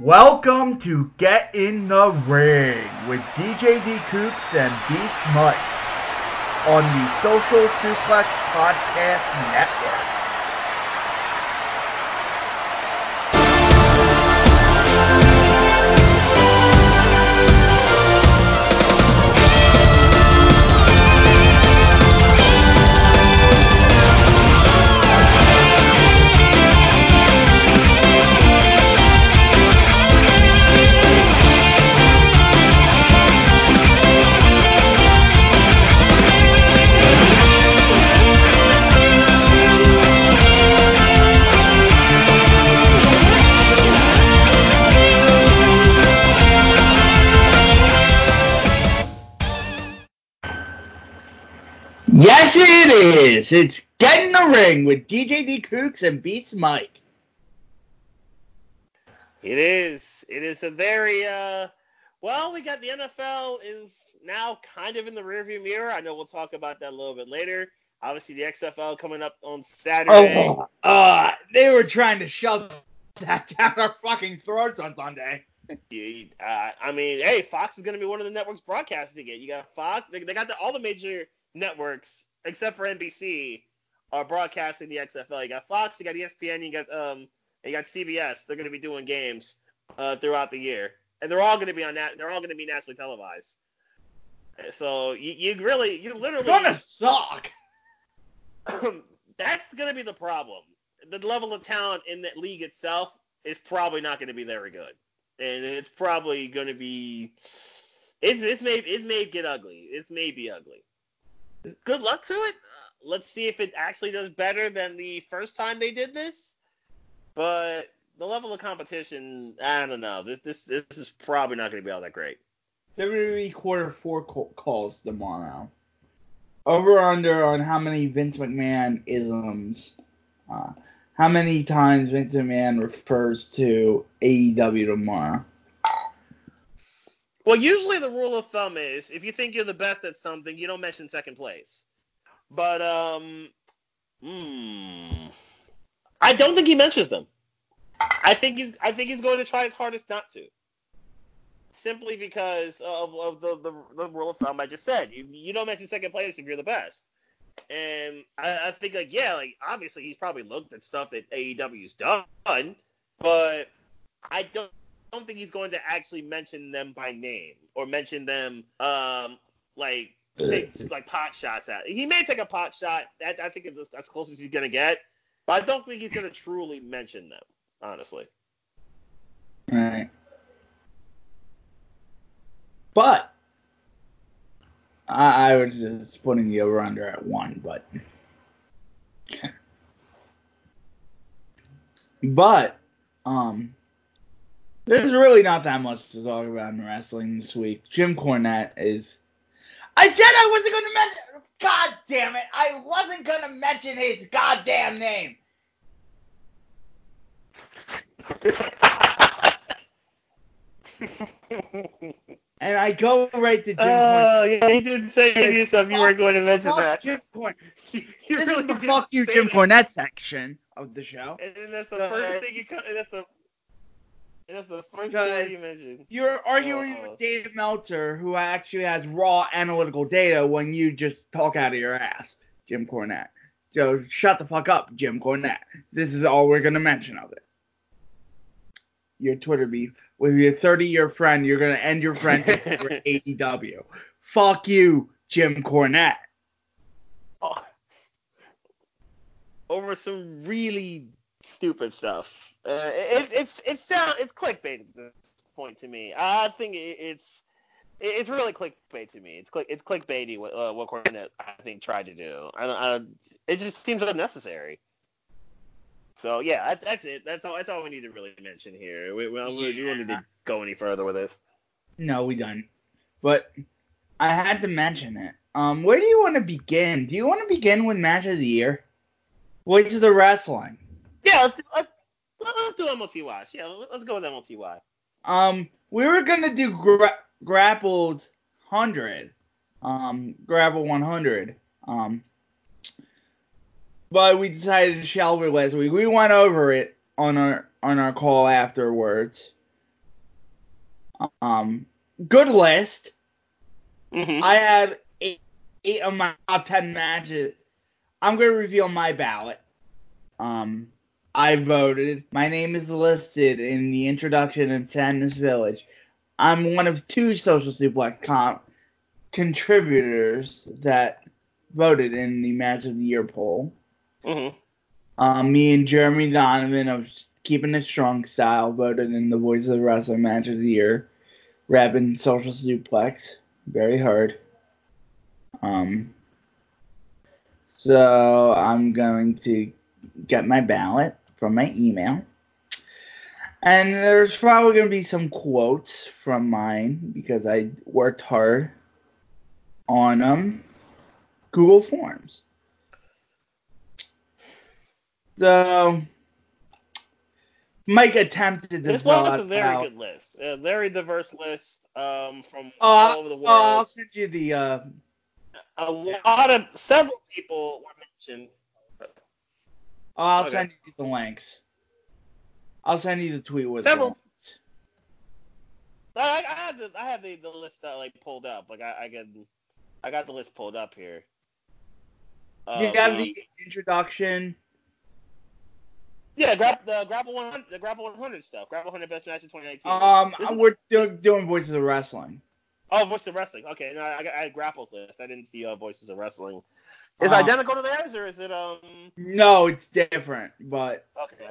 Welcome to Get in the Ring with DJ D Coops and B Smut on the Social Suplex Podcast Network. It's Get in the Ring with DJ D. Kooks and Beats Mike. It is. It is a very uh well, we got the NFL is now kind of in the rearview mirror. I know we'll talk about that a little bit later. Obviously the XFL coming up on Saturday. Oh, uh, they were trying to shove that down our fucking throats on Sunday. You- uh, I mean, hey, Fox is going to be one of the networks broadcasting it. You got Fox. They, they got the, all the major networks except for NBC are broadcasting the XFL. You got Fox, you got ESPN, you got um, you got CBS. They're going to be doing games uh, throughout the year, and they're all going to be on that. They're all going to be nationally televised. So you, you really, you literally, It's gonna suck. that's going to be the problem. The level of talent in that league itself is probably not going to be very good, and it's probably going to be. It's it's may it may get ugly. It may be ugly. Good luck to it. Uh, let's see if it actually does better than the first time they did this. But the level of competition, I don't know. This this this is probably not going to be all that great. WWE quarter four call- calls tomorrow. Over under on how many Vince McMahon isms. Uh, how many times Vince McMahon refers to AEW tomorrow? Well, usually the rule of thumb is if you think you're the best at something, you don't mention second place. But um, hmm, I don't think he mentions them. I think he's I think he's going to try his hardest not to. Simply because of, of the, the the rule of thumb I just said. You you don't mention second place if you're the best. And I, I think like yeah, like obviously he's probably looked at stuff that AEW's done, but I don't don't think he's going to actually mention them by name or mention them um like take like pot shots at. He may take a pot shot. That I think is as, close as he's gonna get, but I don't think he's gonna truly mention them. Honestly. Right. But I, I was just putting the over under at one, but but um there's really not that much to talk about in wrestling this week. Jim Cornette is I said I wasn't gonna mention God damn it, I wasn't gonna mention his goddamn name. And I go right to Jim Cornette. Oh yeah, you didn't say to yourself you weren't going to mention Fuck that. Jim Cornette. You This really is the did fuck you Jim. Cornette section of the show. And then that's the Uh, first thing you co- and that's the and that's the first thing you mentioned. You're arguing with uh, Dave Meltzer, who actually has raw analytical data when you just talk out of your ass, Jim Cornette. So shut the fuck up, Jim Cornette. This is all we're gonna mention of it. Your Twitter beef with your 30 year friend, you're gonna end your friendship for AEW. Fuck you, Jim Cornette. Oh. over some really stupid stuff. Uh, it, it's it's sound it's clickbait at this point to me. I think it, it's it's really clickbait to me. It's click it's clickbaity what uh, what Cornette I think tried to do. I, don't- I, don't- it just seems unnecessary. So yeah, that, that's it. That's all. That's all we need to really mention here. We, we, we don't need to go any further with this. No, we don't. But I had to mention it. Um, where do you want to begin? Do you want to begin with match of the year? What's the wrestling? Yeah, let's do, let's, let's do MOTY Watch. Yeah, let's go with MOTY Watch. Um, we were gonna do gra- grappled hundred, um, grapple one hundred, um, but we decided to shelve it last week. We went over it on our on our call afterwards, Um, good list. hmm I had eight, eight of my top ten matches. I'm gonna reveal my ballot. Um, I voted. My name is listed in the introduction in Sadness Village. I'm one of two Social Suplex comp contributors that voted in the Match of the Year poll. hmm Um, me and Jeremy Donovan of Keeping It Strong Style voted in the Voice of the Wrestling Match of the Year. Rapping Social Suplex. Very hard. Um, so I'm going to get my ballot from my email. And there's probably going to be some quotes from mine because I worked hard on um, Google Forms. So Mike attempted to This fill was out a very ballot. good list, a very diverse list um, from Oh, all over the world. oh, I'll send you the. Uh, a lot of several people were mentioned. Oh, I'll Okay. send you the links. I'll send you the tweet with Several. I, I had the I had the, the list uh, like pulled up. Like I, I got I got the list pulled up here. Do you Um, have the introduction? yeah, grab the grapple 100 the grapple 100 stuff. Grapple 100 best matches 2019. Um, we're do- doing Voices of Wrestling. Oh, Voices of Wrestling. Okay, no, I, I had grapples list. I didn't see uh, Voices of Wrestling. Is it Uh, identical to theirs or is it um? No, it's different, but Okay.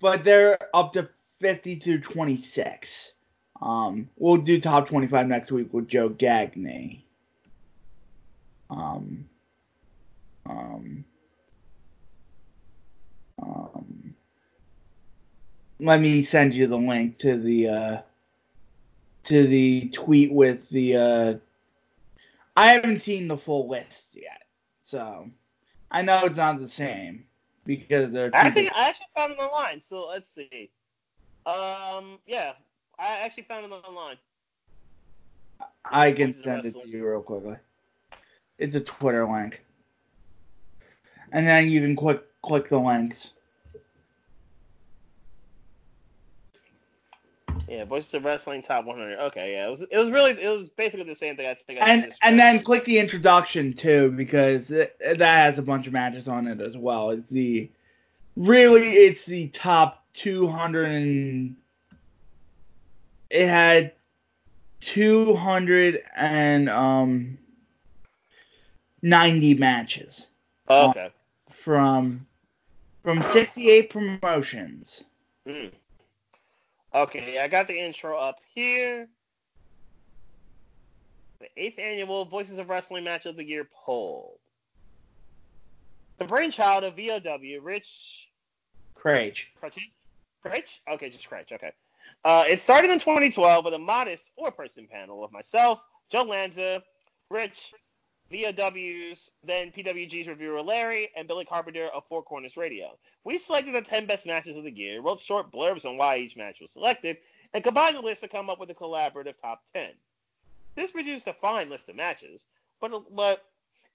but they're up to 50 to 26. Um, we'll do top 25 next week with Joe Gagne. Um, um, um, let me send you the link to the uh, to the tweet with the. Uh, I haven't seen the full list yet, so I know it's not the same because they're I think different- I actually found it online. So let's see. Um, yeah, I actually found it online. I can send it to you real quickly. It's a Twitter link. And then you can click click the links. Yeah, Voices of Wrestling Top 100. Okay, yeah, it was it was really it was basically the same thing. I think. I And and then click the introduction too because it, that has a bunch of matches on it as well. It's the really it's the top 200 and it had 200 and um 90 matches. Oh, okay. from from 68 promotions. Mm. Okay, I got the intro up here. The eighth annual Voices of Wrestling Match of the Year poll. The brainchild of VOW, Rich. Crouch? Crouch? Okay, just Crouch. Okay. Uh, it started in 2012 with a modest four-person panel of myself, Joe Lanza, Rich, VOW's, then PWG's reviewer Larry, and Billy Carpenter of Four Corners Radio. We selected the 10 best matches of the year, wrote short blurbs on why each match was selected, and combined the list to come up with a collaborative top 10. This produced a fine list of matches, but a, but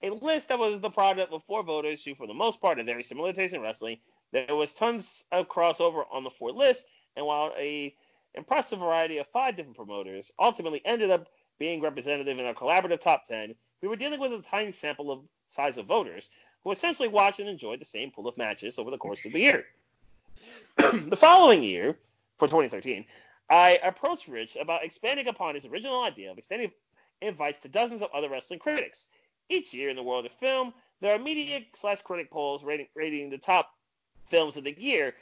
a list that was the product of four voters who, for the most part, are very similar tastes in wrestling. There was tons of crossover on the four lists, and while a impressive variety of five different promoters ultimately ended up being representative in our collaborative top 10, we were dealing with a tiny sample of size of voters who essentially watched and enjoyed the same pool of matches over the course of the year. the following year, for 2013, I approached Rich about expanding upon his original idea of extending invites to dozens of other wrestling critics. Each year in the world of film, there are media slash critic polls rating, rating the top films of the year,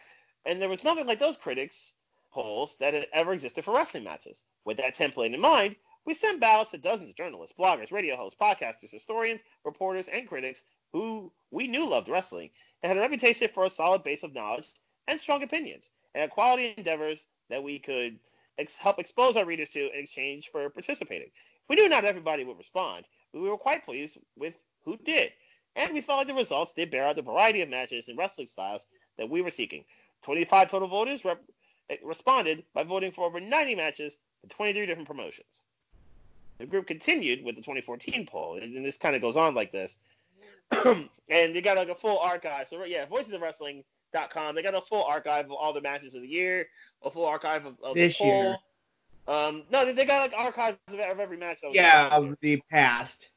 and there was nothing like those critics polls that had ever existed for wrestling matches. With that template in mind, we sent ballots to dozens of journalists, bloggers, radio hosts, podcasters, historians, reporters, and critics who we knew loved wrestling and had a reputation for a solid base of knowledge and strong opinions, and quality endeavors that we could ex- help expose our readers to in exchange for participating. We knew not everybody would respond, but we were quite pleased with who did, and we felt like the results did bear out the variety of matches and wrestling styles that we were seeking. 25 total voters rep- responded by voting for over 90 matches in 23 different promotions. The group continued with the 2014 poll, and, and this kind of goes on like this. and they got like a full archive. So yeah, voices of voicesofwrestling.com. They got a full archive of all the matches of the year, a full archive of, of This the poll. year. Um, no, they- they got like archives of of every match. That was Yeah, of the past.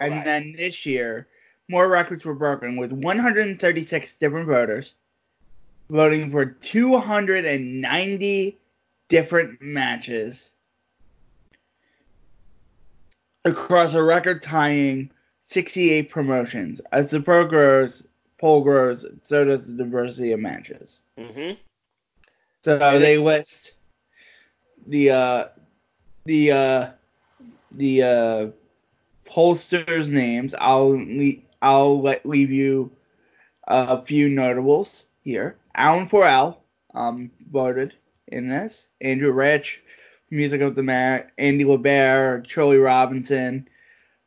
And Right. then this year, more records were broken with 136 different voters voting for 290 different matches across a record tying 68 promotions. As the pro grows, poll grows, so does the diversity of matches. Mhm. So And they it- list the uh the uh the uh pollsters' names. I'll le- I'll let leave you a few notables here. Alan Forel um voted in this. Andrew Rich, Music of the Mat, Andy LeBert, Charlie Robinson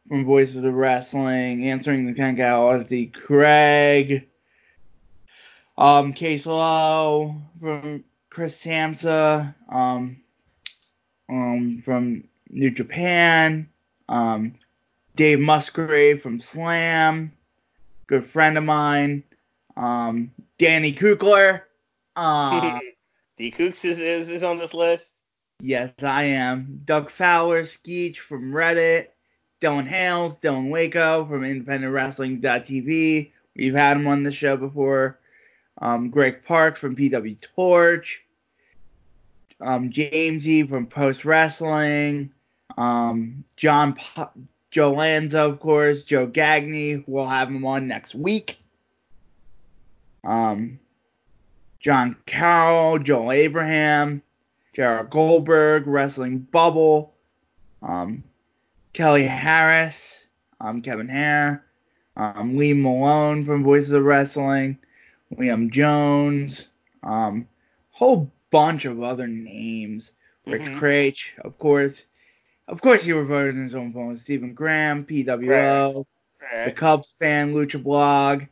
from Voices of Wrestling, answering the 10 Cal the Craig, um, Case Lowe from Chris Samsa, um, um, from New Japan, um, Dave Musgrave from Slam, good friend of mine, um, Danny Kukler, uh, D Kooks is, is is on this list. Yes, I am, Doug Fowler, Skeech from Reddit, Dylan Hales, Dylan Waco from IndependentWrestling.tv, we've had him on the show before, um, Greg Park from PW Torch, um, Jamesy from Post Wrestling, um, John po- Joe Lanza, of course, Joe Gagne. We'll have him on next week. Um, John Carroll, Joel Abraham, Jared Goldberg, Wrestling Bubble, um, Kelly Harris, um, Kevin Hare, um, Lee Malone from Voices of Wrestling, Liam Jones, um, whole bunch of other names. Rich Mhm. Kraetsch, of course. Of course, he voted in his own phone. Stephen Graham, PWO, the Right. Cubs fan, Lucha Blog,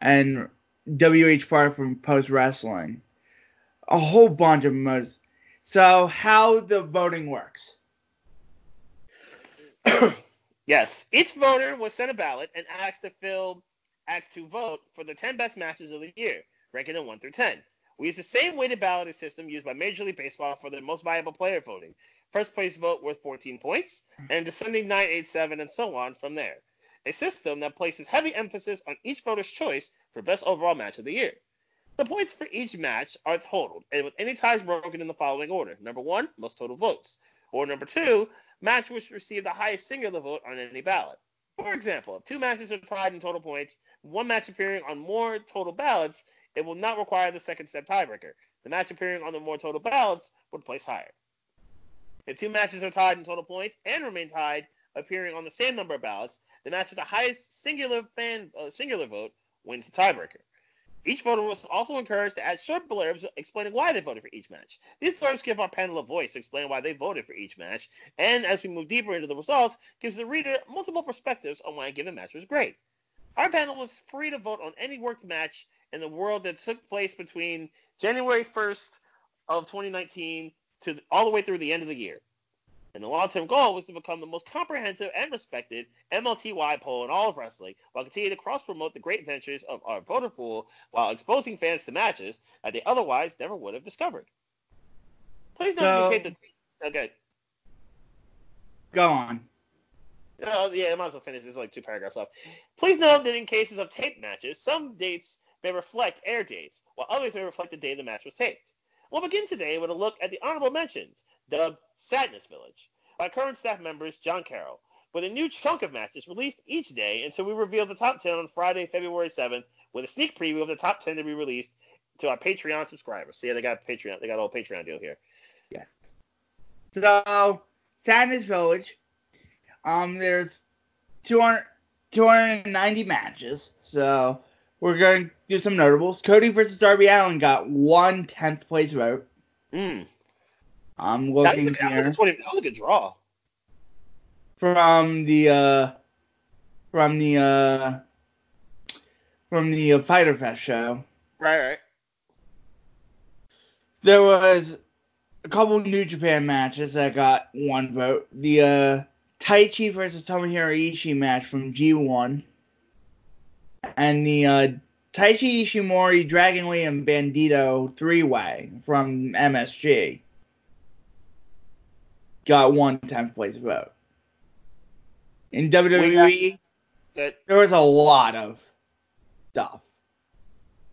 and WH Park from Post Wrestling. A whole bunch of most. So, how the voting works? yes, each voter was sent a ballot and asked to fill asked to vote for the 10 best matches of the year, ranking them 1 through 10. We use the same weighted balloting system used by Major League Baseball for the most valuable player voting. First place vote worth 14 points, and descending 9, 8, 7, and so on from there. A system that places heavy emphasis on each voter's choice for best overall match of the year. The points for each match are totaled, and with any ties broken in the following order. Number one, most total votes. Or number two, match which received the highest singular vote on any ballot. For example, if two matches are tied in total points, one match appearing on more total ballots, it will not require the second step tiebreaker. The match appearing on the more total ballots would place higher. If two matches are tied in total points and remain tied, appearing on the same number of ballots, the match with the highest singular fan uh, singular vote wins the tiebreaker. Each voter was also encouraged to add short blurbs explaining why they voted for each match. These blurbs give our panel a voice explaining why they voted for each match, and as we move deeper into the results, gives the reader multiple perspectives on why a given match was great. Our panel was free to vote on any worked match in the world that took place between January 1st of 2019 to all the way through the end of the year. And the long-term goal was to become the most comprehensive and respected MOTY poll in all of wrestling, while continuing to cross-promote the great ventures of our voter pool, while exposing fans to matches that they otherwise never would have discovered. Please note So- indicate the okay. Go on. Oh, yeah, I might as well finish. There's like two paragraphs left. Please note that in cases of taped matches, some dates may reflect air dates, while others may reflect the day the match was taped. We'll begin today with a look at the honorable mentions, dubbed Sadness Village, by current staff members John Carroll, with a new chunk of matches released each day until we reveal the top 10 on Friday, February 7th, with a sneak preview of the top 10 to be released to our Patreon subscribers. See, they got Patreon, they got a little Patreon deal here. Yes. So, Sadness Village, um, there's 200, 290 matches. So, we're going to do some notables. Cody versus Darby Allin got one 10th place vote. Mm. I'm That, was looking that, was here a 20, that was a good draw. from the, uh, from the, uh, from the uh, Fyter Fest show. Right, right. There was a couple New Japan matches that got one vote. The uh, Taichi versus Tomohiro Ishii match from G1, and the uh, Taiji Ishimori, Dragon Lee, and Bandito three way from MSG. Got one 10th place vote. In WWE, Good. there was a lot of stuff.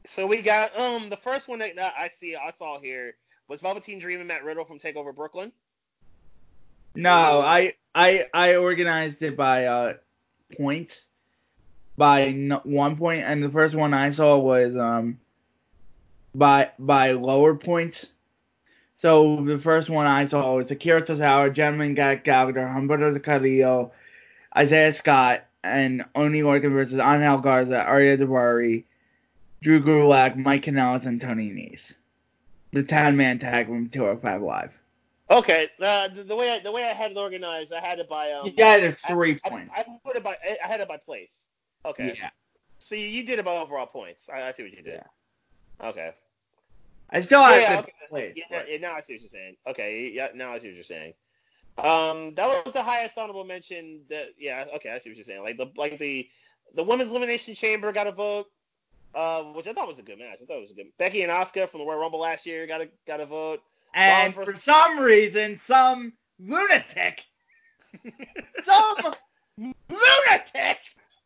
So we got um the first one that that I see I saw here was Velveteen Dream and Matt Riddle from Takeover Brooklyn. No, I I I organized it by uh point by n- one point, and the first one I saw was um by by lower points. So the first one I saw was Akira Tozawa, Gentleman Jack Gallagher, Humberto Carrillo, Isaiah Scott, and Oni Lorcan versus Angel Garza, Ariya Daivari, Drew Gulak, Mike Kanellis, and Tony Nese. The 10 man tag from 205 Live. Okay, uh, the, the way I, the way I had it organized, I had it by um. You got it I- three I, points. I, put it by I had it by place. Okay. Yeah. So you, you did it by overall points. I, I see what you did. Yeah. Okay. I still have Yeah, okay. place. Yeah, but- yeah, now I see what you're saying. Okay, yeah, now I see what you're saying. Um, that was the highest honorable mention. That yeah, okay, I see what you're saying. Like the like the the women's elimination chamber got a vote, uh, which I thought was a good match. I thought it was a good. Becky and Asuka from the Royal Rumble last year got a got a vote. And for some reason, some lunatic, some lunatic,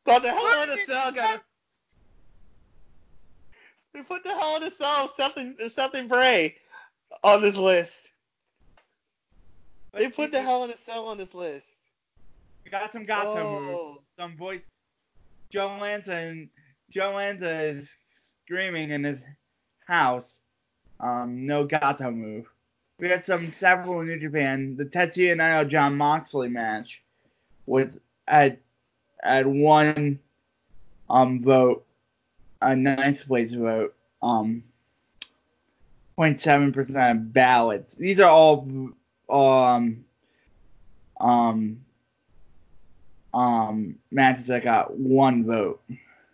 But the Hell in a Cell got a. They put the Hell in a Cell something something Bray on this list. They put the Hell in a Cell on this list. We got some Gatoh Move. Oh. Some voice. Joe Lanza and Joe Lanza is screaming in his house. Um, no Gatoh Move. We had some several in New Japan. The Tetsuya Naito Jon Moxley match with at at one um vote, a ninth place vote. Um, 0.7 percent of ballots. These are all um um um matches that got one vote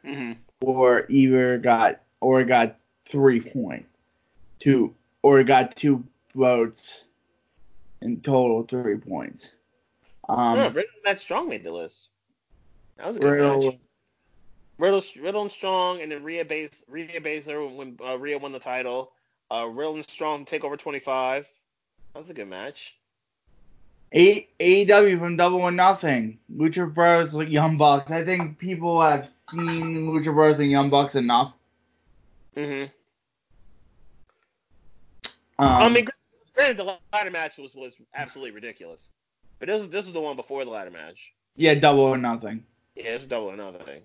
hmm or either got or got three point two or got two votes in total three points. Um oh, Riddle Matt Strong made the list. That was a good Riddle- match. Riddle, Riddle and Strong, and then Rhea Base, Rhea Baszler when uh, Rhea won the title. Uh, Riddle and Strong take over 25. That was a good match. A- AEW from Double or Nothing. Lucha Bros like Young Bucks. I think people have seen Lucha Bros and Young Bucks enough. hmm Um, I mean, granted, the ladder match was was absolutely ridiculous, but this is this is the one before the ladder match. yeah, Double or Nothing. Yeah, it's double or thing.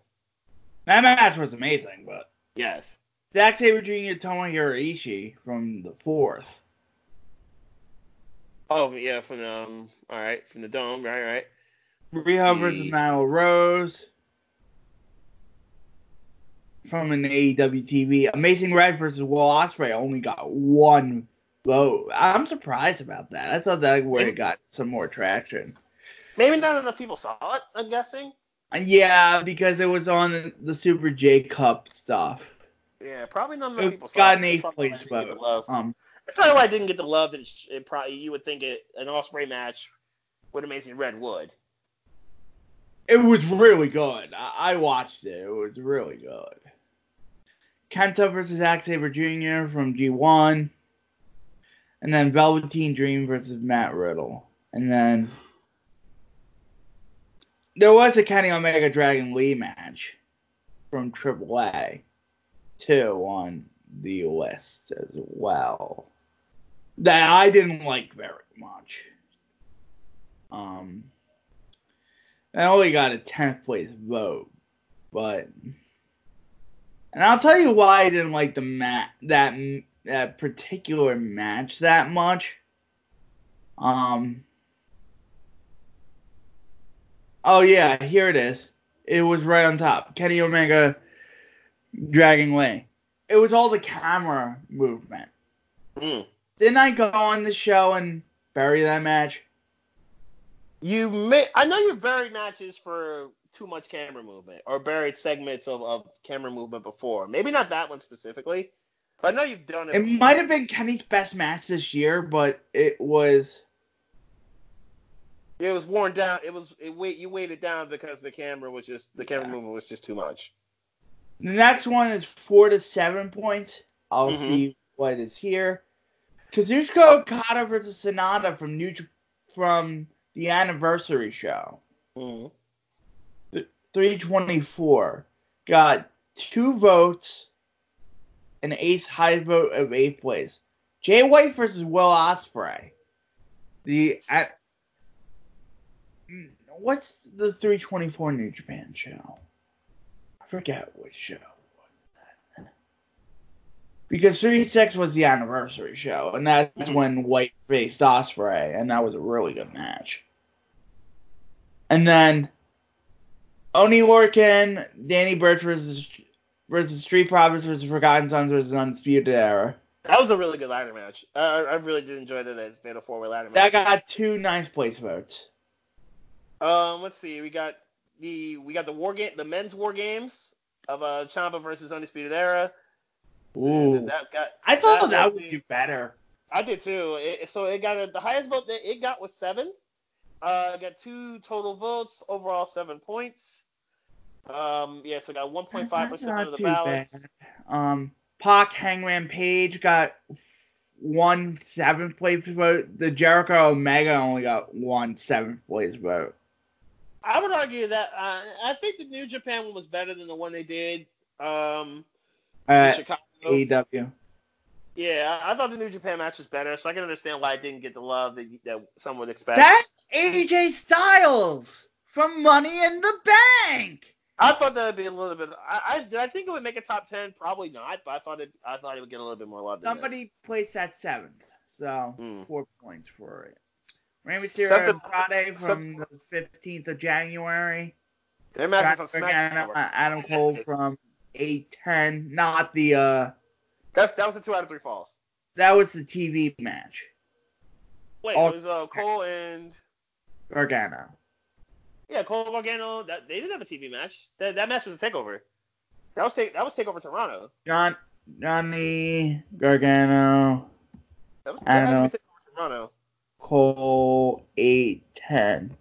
That match was amazing, but Yes. Zack Sabre Jr. Tomohiro Ishii from the fourth. Oh yeah, from um, all right, from the dome, right, right. Riho versus. Nyla Rose. From an AEW TV. Amazing Red versus Will Ospreay only got one vote. I'm surprised about that. I thought that would have got some more traction. Maybe not enough people saw it. I'm guessing. Yeah, because it was on the, the Super J Cup stuff. Yeah, probably not enough people It saw got an eighth place vote. the love. Um, That's probably why I didn't get the love that it, it probably you would think it an Ospreay match with Amazing Red would. It was really good. I, I watched it. It was really good. Kenta versus Zack Sabre Jr. from G1. And then Velveteen Dream versus Matt Riddle. And then there was a Kenny Omega Dragon Lee match from AAA too on the list as well. That I didn't like very much. Um, I only got a 10th place vote, but and I'll tell you why I didn't like the mat that that particular match that much. Um. Oh yeah, here it is. It was right on top. Kenny Omega, Dragon Lee. It was all the camera movement. Mm. Didn't I go on the show and bury that match? You may I know you've buried matches for too much camera movement or buried segments of, of camera movement before. Maybe not that one specifically, but I know you've done it. It before. might have been Kenny's best match this year, but it was It was worn down. It was it wait you weighed it down because the camera was just the camera Yeah. movement was just too much. The next one is four to seven points. I'll Mhm. see what is here. Kazuchika Okada versus SANADA from New from the anniversary show, Mm-hmm. 324, got two votes, an eighth high vote of eighth place. Jay White versus Will Ospreay. The at what's the 324 New Japan show? I forget which show. Because 36 was the anniversary show, and that's Mhm. when White faced Ospreay, and that was a really good match. And then Oni Lorcan, Danny Burch versus versus Street Profits versus Forgotten Sons versus Undisputed Era. That was a really good ladder match. Uh, I really did enjoy that that fatal four way ladder match. That got two ninth place votes. Um, let's see. We got the we got the war game, the men's war games of uh Ciampa versus Undisputed Era. Ooh. That got. I thought that that, would the- do better. I did too. It, so it got a, the highest vote that it got was seven. Uh, got two total votes, overall seven points. Um, yeah, so it got 1.5 percent of the too ballots. bad. Um, Pac Hangman Page got one seventh place vote. The Jericho Omega only got one seventh place vote. I would argue that uh, I think the New Japan one was better than the one they did um, Chicago. AEW. Yeah, I I thought the New Japan match was better, so I can understand why it didn't get the love that, that some would expect. That's AJ Styles from Money in the Bank. I thought that would be a little bit. I, I did I think it would make a top ten? Probably not, but I thought it. I thought it would get a little bit more love. Than Somebody placed at seventh, so Mm. four points for it. Rey Mysterio Seven- and Friday seven- from the 15th of January. this. Their match was on Johnny SmackDown. uh, Adam Cole from 810. Not the uh, That's that was the two out of three falls. that was the TV match. Wait, All- it was uh, Cole and Gargano. yeah, Cole Gargano. That they didn't have a TV match. That, that match was a takeover. That was take that was takeover Toronto. John Johnny Gargano That was I that had know. takeover Toronto. Cole 810.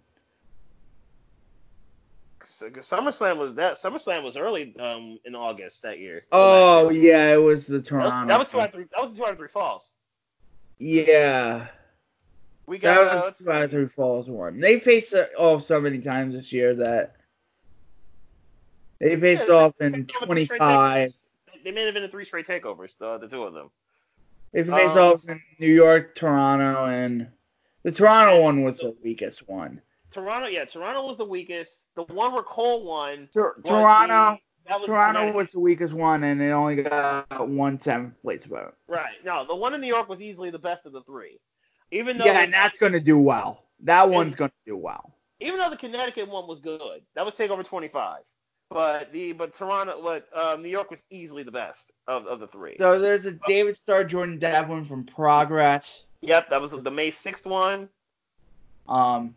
So, 'cause SummerSlam was that SummerSlam was early um in August that year. Oh yeah, it was the that Toronto. that was two out of three. That was two out of three falls. yeah. We got That uh, was let's two out of three falls one. They faced it off so many times this year that they faced Yeah, off they- in they go with three straight 25. They may have been in three straight takeovers, the, the two of them. They faced Um, off in New York, Toronto, and the Toronto one was the weakest one. Toronto, yeah, Toronto was the weakest. The one where Cole won. Tor- Toronto, the- was Toronto Connecticut. was the weakest one, and it only got one seventh place vote. right. No, the one in New York was easily the best of the three. Even though Yeah, and that's gonna do well. That one's gonna do well. even though the Connecticut one was good, that was Takeover 25. But the but Toronto, but um, New York was easily the best of, of the three. So there's a David Starr, Jordan Devlin from Progress. Yep, that was the May 6th one. Um,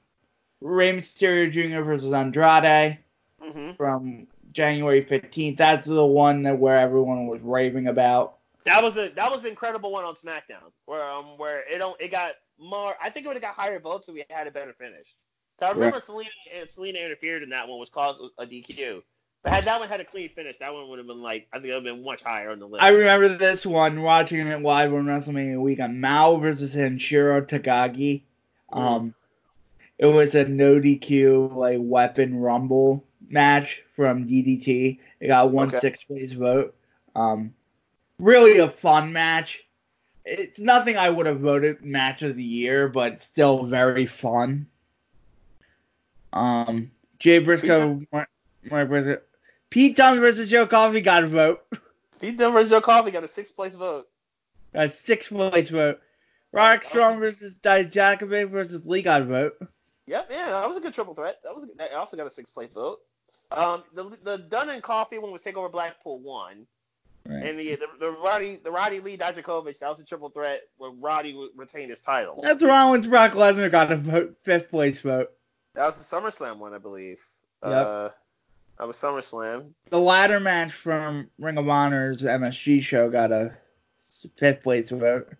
Rey Mysterio Jr. versus Andrade hmm from January 15th. That's the one that where everyone was raving about. That was the that was the incredible one on SmackDown, where um where it don't it got more. I think it would have got higher votes if we had a better finish. I remember Zelina and Zelina interfered in that one, which caused a DQ. But had that one had a clean finish, that one would have been like I think it would have been much higher on the list. I remember this one watching it live on WrestleMania weekend. Mao versus Sanshiro Takagi. Um, it was a no DQ like weapon rumble match from DDT. It got one Okay. sixth place vote. Um, really a fun match. It's nothing I would have voted match of the year, but still very fun. Um, Jay Briscoe, Mark, Mark Briscoe, Pete Dunne versus Joe Coffey got a vote. Pete Dunne versus Joe Coffey got a sixth place vote. Got sixth place vote. Roderick Strong versus Dijakovic versus Lee got a vote. Yep, yeah, that was a good triple threat. That was a, that also got a sixth place vote. Um, the the Dunne and Coffey one was Takeover Blackpool one, Right. and the the, the Roddy the Roddy Lee Dijakovic that was a triple threat where Roddy w- retained his title. That's wrong with Brock Lesnar got a vote, fifth place vote. That was the SummerSlam one, I believe. Yep. Uh, that was SummerSlam. The ladder match from Ring of Honor's MSG show got a fifth place vote.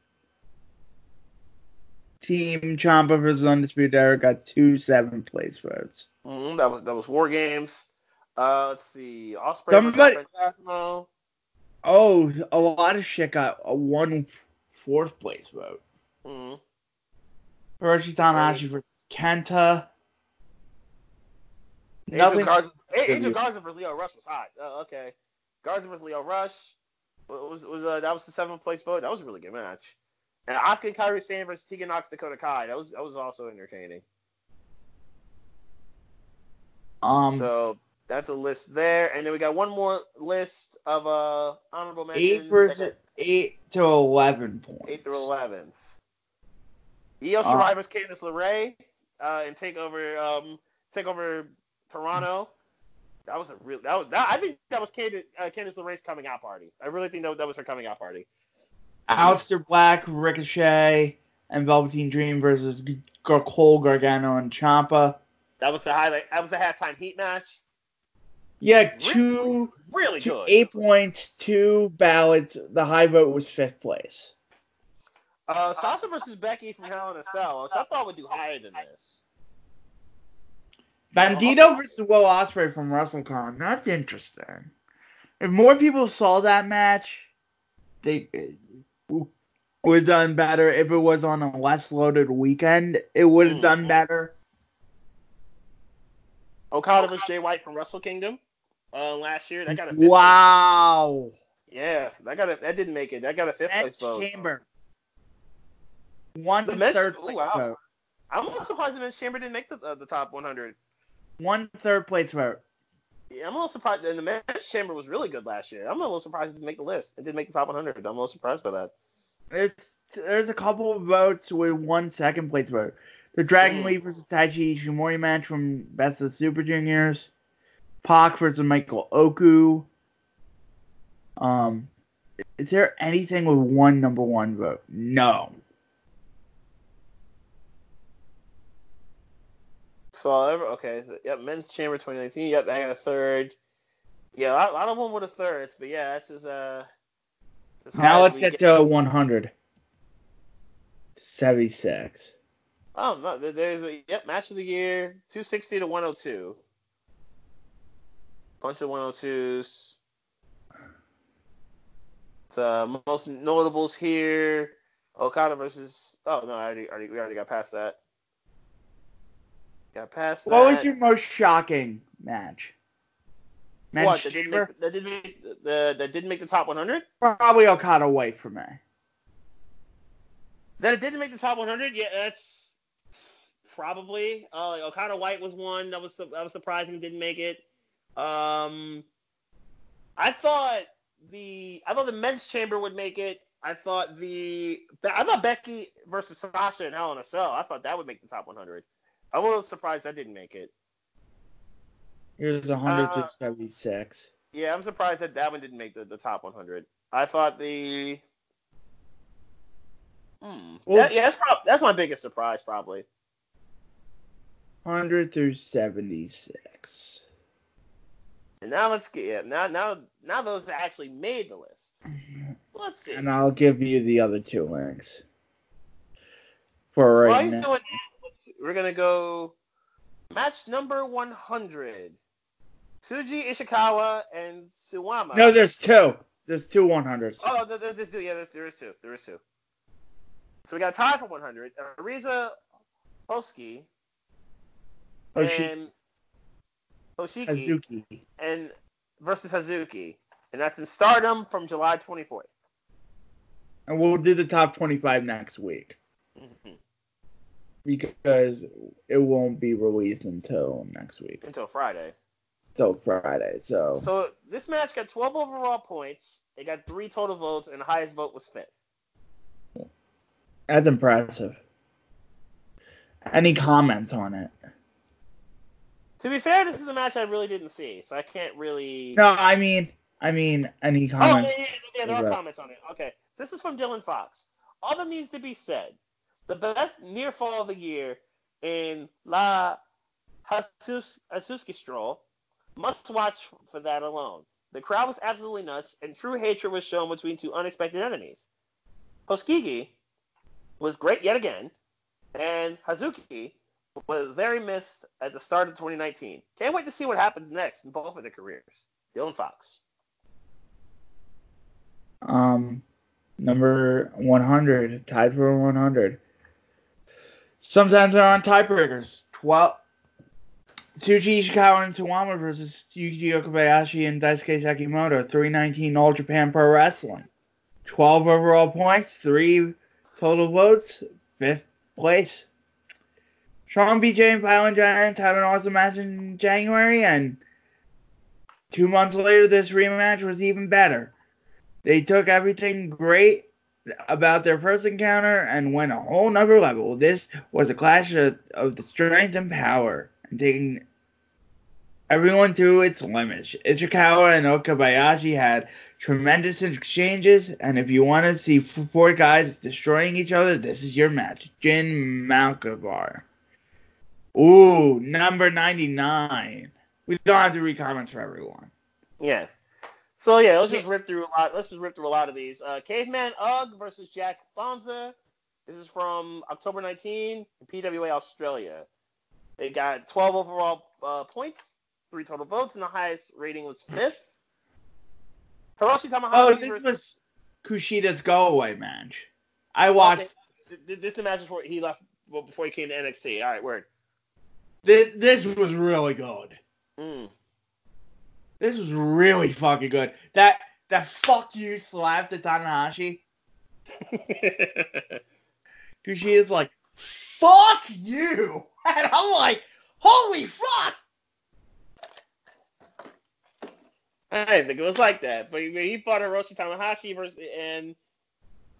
Team Ciampa versus Undisputed Era got two seventh place votes. hmm that was that was War Games. Uh, let's see, Ospreay Somebody-. Oh, a lot of shit got a one fourth place vote. Mhm. Hiroshi Tanahashi versus Kenta. Angel Nothing. Garza, A- Angel. Garza versus Lio Rush was hot. Uh, okay. Garza versus Lio Rush was was uh, that was the seventh place vote. That was a really good match. And Asuka and Kairi Sane versus Tegan Nox Dakota Kai. That was that was also entertaining. Um, So that's a list there, and then we got one more list of uh honorable mentions. eight versus eight to eleven points. eight through eleventh. Uh, Shirai versus Candice LeRae uh, and take over um take over Toronto. That was a real that was that I think that was Candice uh, Candice LeRae's coming out party. I really think that that was her coming out party. Aleister Black, Ricochet, and Velveteen Dream versus G- Cole Gargano and Ciampa. That was the highlight. That was the halftime heat match. Yeah, two, Really two good. eight points, two ballots. The high vote was fifth place. Uh, Sasha versus Becky from Hell in a Cell, which I thought would do higher than this. Bandito versus Will Ospreay from WrestleCon. That's interesting. If more people saw that match, they would have done better. If it was on a less loaded weekend, it would have done Mhm. better. Okada versus Jay White from Wrestle Kingdom uh, last year. That got a fifth place. Wow. Yeah, that got a, that didn't make it. That got a fifth place vote. chamber. One The third ooh, place wow. I'm a surprised men's chamber didn't make the uh, the top 100. One third place vote. Yeah, I'm a little surprised. And the men's chamber was really good last year. I'm a little surprised it didn't make the list. It didn't make the top 100. I'm a little surprised by that. It's there's a couple of votes with one second place vote. The Dragon Mm. Lee versus Taiji Ishimori match from Best of Super Juniors. Pac versus Michael Oku. Um, is there anything with one number one vote? No. So ever okay. So, yep, men's chamber 2019. Yep, I got a third. Yeah, a lot, a lot of them with a thirds, but yeah, that's as uh. high Now let's we get to 100. 76. Oh no, there's a yep match of the year 260 to 102. Bunch of 102s. It's, uh, most notables here. Okada versus. Oh no, I already, already we already got past that. Got past that. What was your most shocking match? Men's what that didn't chamber? make that didn't make the that didn't make the top 100? Probably Okada White for me. That it didn't make the top 100? Yeah, that's probably. Uh, like Okada White was one that was that was surprising didn't make it. Um, I thought the I thought the men's chamber would make it. I thought the I thought Becky versus Sasha and Hell in a Cell. I thought that would make the top 100. I'm a little surprised that didn't make it. It was 100 Uh, Yeah, I'm surprised that that one didn't make the, the top 100. I thought the. Hmm. Well- That- yeah, that's prob- that's my biggest surprise probably. 100 through 76. And now let's get yeah, now now now those that actually made the list. Let's see. And I'll give you the other two links. For While right he's now. doing that, we're gonna go match number 100. Shuji Ishikawa and Suwama. No, there's two. There's two 100s. Oh, there, there's, there's two. Yeah, there's, there is two. There is two. So we got a tie for 100. Arisa Hoski Hoshi- and Hoshiki Hazuki. and versus Hazuki, and that's in Stardom from July 24th. And we'll do the top 25 next week. Mhm. Because it won't be released until next week. Until Friday. Till Friday. So, So this match got 12 overall points. It got three total votes, and the highest vote was fifth. that's impressive. Any comments on it? To be fair, this is a match I really didn't see, so I can't really. No, I mean, I mean, any Oh, comments? yeah, yeah, yeah, there are comments on it. Okay. This is from Dylan Fox. All that needs to be said. The best near fall of the year in La Jesus- Hasuski Stroll. Must watch for that alone. The crowd was absolutely nuts, and true hatred was shown between two unexpected enemies. Hoskigi was great yet again, and Hazuki was very missed at the start of 2019. Can't wait to see what happens next in both of their careers. Dylan Fox. Um, number 100, tied for 100. Sometimes they're on tiebreakers. 12. Shuji Ishikawa and Suwama versus Yuji Okabayashi and Daisuke Sekimoto, 319 All Japan Pro Wrestling. 12 overall points, 3 total votes, 5th place. Sean BJ and Violent Giants had an awesome match in January, and two months later, this rematch was even better. They took everything great about their first encounter and went a whole nother level. This was a clash of, of the strength and power, and taking everyone to its limits. Ishikawa and Okabayashi had tremendous exchanges, and if you want to see four guys destroying each other, this is your match. Jin Malkavar. Ooh, number 99. We don't have to read comments for everyone. Yes. So yeah, let's just rip through a lot. Let's just rip through a lot of these. Uh, Caveman Ugg versus Jack Bonza. This is from October 19, PWA Australia. They got 12 overall uh, points, three total votes, and the highest rating was fifth. Hiroshi Tanahashi. Oh, this versus, was Kushida's go away match. I watched. Okay. This is the match before he left, well, before he came to NXT. All right, word. This, this was really good. Mm. This was really fucking good. That that fuck you slap to Tanahashi. Cause she is like, fuck you, and I'm like, holy fuck. I didn't think it was like that, but he fought Hiroshi Tanahashi versus and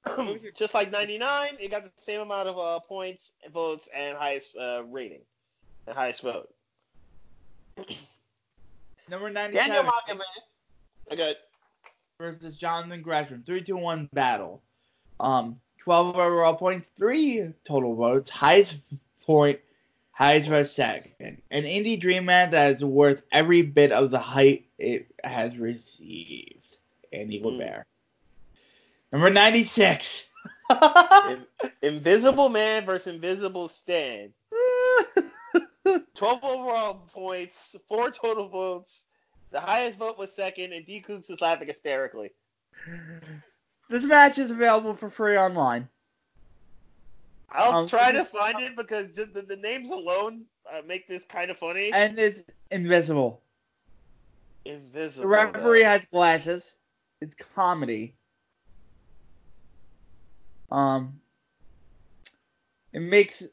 just like 99, it got the same amount of uh, points, votes, and highest uh, rating, the highest vote. Number 97. Daniel Makabe. Okay. Versus Jonathan Gresham. 3 2 1 battle. Um, 12 overall points, 3 total votes. Highest point, highest vote second. An indie dream match that is worth every bit of the hype it has received. Andy Mm. Bear. Number 96. In- Invisible Man versus Invisible Stan. 12 overall points, 4 total votes. The highest vote was second, and D Coops is laughing hysterically. this match is available for free online. I'll Um, try to find it because just the, the names alone uh, make this kind of funny. And it's invisible. Invisible. The referee though. has glasses. It's comedy. Um, it makes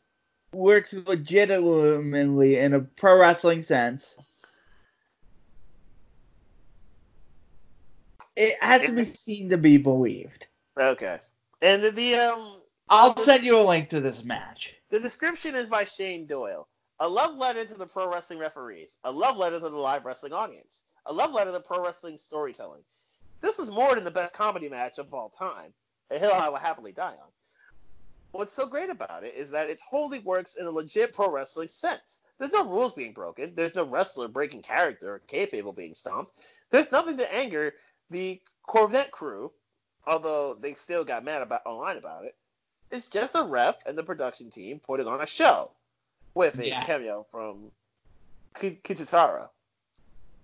works legitimately in a pro wrestling sense. It has to be seen to be believed. Okay. And the, the um I'll send you a link to this match. the description is by Shane Doyle. A love letter to the pro wrestling referees. A love letter to the live wrestling audience. A love letter to pro wrestling storytelling. This is more than the best comedy match of all time. A hill I will happily die on. What's so great about it is that it wholly works in a legit pro wrestling sense. There's no rules being broken. There's no wrestler breaking character or kayfabe being stomped. There's nothing to anger the Corvette crew, although they still got mad about online about it. It's just a ref and the production team putting on a show with a Yes. cameo from Kichitara.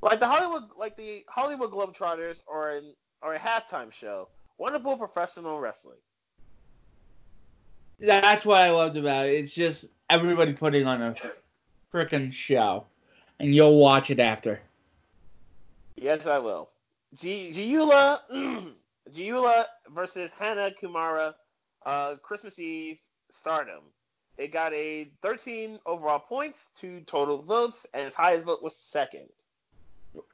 Like the Hollywood, like the Hollywood Globetrotters, or an or a halftime show. Wonderful professional wrestling. That's what I loved about it. It's just everybody putting on a freaking show, and you'll watch it after. Yes, I will. G- Giula, Giula versus Hana Kimura, uh, Christmas Eve Stardom. It got a 13 overall points, two total votes, and its highest vote was second.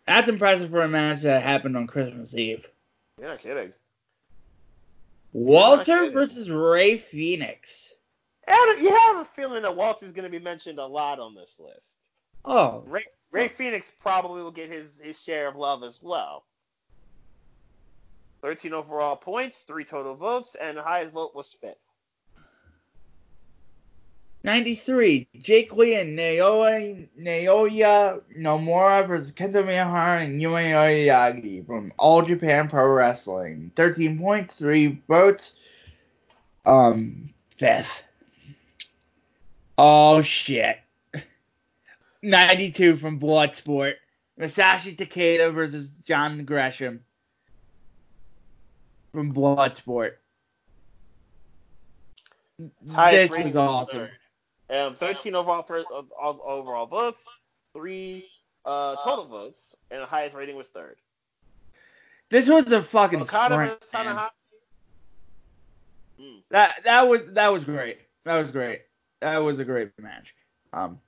That's impressive for a match that happened on Christmas Eve. You're not kidding. Walter versus Ray Phoenix. And you have a feeling that Walter's going to be mentioned a lot on this list. Oh, Ray, Ray Phoenix probably will get his, his share of love as well. 13 overall points, three total votes, and the highest vote was fifth. 93. Jake Lee and Naoya, Naoya Nomura versus Kento Miyahara and Yuma Aoyagi from All Japan Pro Wrestling. 13.3 votes. Um, fifth. Oh, shit. 92 from Bloodsport. Masashi Takeda versus John Gresham from Bloodsport. This was awesome. third. Um, 13 overall per, uh, overall votes, three uh, total votes, and the highest rating was third. This was a fucking Okada sprint, versus man. Tanahashi. Mm. That that was that was great. That was great. That was a great match. Um,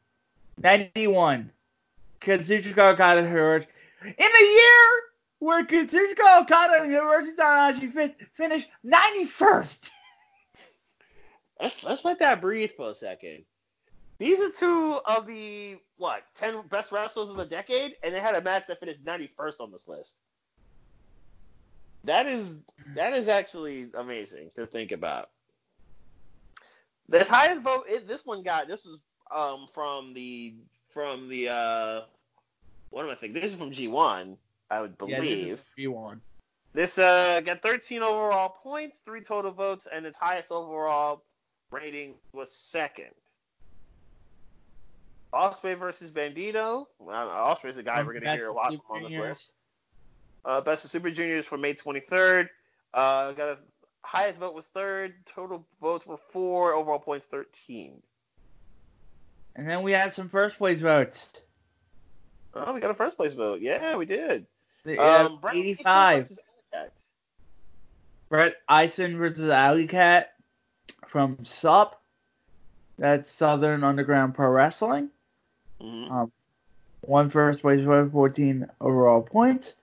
91. Kazuchika Okada Hiroshi. In a year where Kazuchika Okada and Hiroshi Tanahashi fin- finished 91st. Let's let's let that breathe for a second. These are two of the what ten best wrestlers of the decade, and they had a match that finished 91st on this list. That is that is actually amazing to think about. The highest vote it, this one got this is um from the from the uh what am I thinking? This is from G1, I would Yeah, believe. this is B1. This uh got 13 overall points, three total votes, and its highest overall rating was second. Ospreay versus Bandito. Well, Ospreay's a guy we're gonna hear a lot from on this list. Uh, Best for Super Juniors for May 23rd. Uh, got a highest vote was third. Total votes were four. Overall points 13. And then we have some first place votes. Oh, we got a first place vote. Yeah, we did. Um, Brett 85. versus Brett Eisen versus Alley Cat from SUP. That's Southern Underground Pro Wrestling. Mhm. Um, one first place vote, 14 overall points.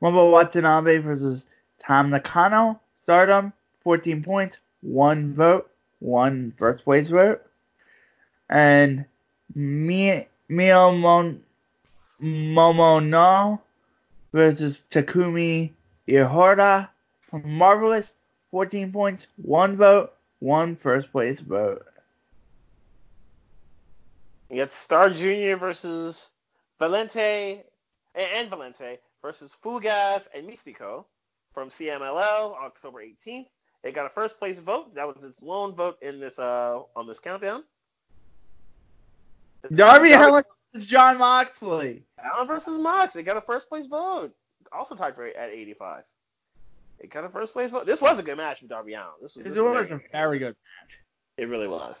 Rumble Watanabe versus Tam Nakano, Stardom, 14 points, one vote, one first place vote. And Mi- Mio Mon- Momono versus Takumi Iroha from Marvelous, 14 points, one vote, one first place vote. You got Star Junior versus Valente and, Valente versus Fugas and Mystico from CMLL October 18th. It got a first place vote. That was its lone vote in this uh on this countdown. Darby Allin versus Jon Moxley. Allin versus Mox. They got a first place vote. Also tied for at 85. It got a first place. This was a good match with Darby Allin. This was, This was a very good match. It really was.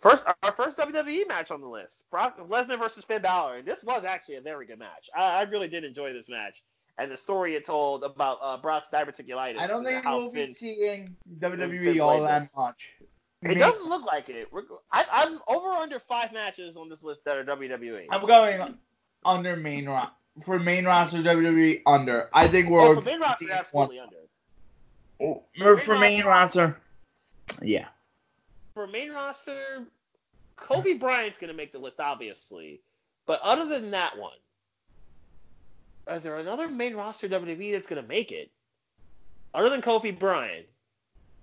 First, our first WWE match on the list: Brock Lesnar versus Finn Balor. And this was actually a very good match. I, I really did enjoy this match, and the story it told about uh, Brock's diverticulitis. I don't think we'll Finn, be seeing Finn WWE all that this. much. It Me- doesn't look like it. We're, I, I'm over under five matches on this list that are. WWE. I'm going under main ro- for main roster WWE under. I think we're oh, for main roster, absolutely under. one- or for main roster. Yeah. For main roster, Kobe Bryant's gonna make the list, obviously. But other than that one, is there another main roster WWE that's gonna make it? Other than Kofi Bryant.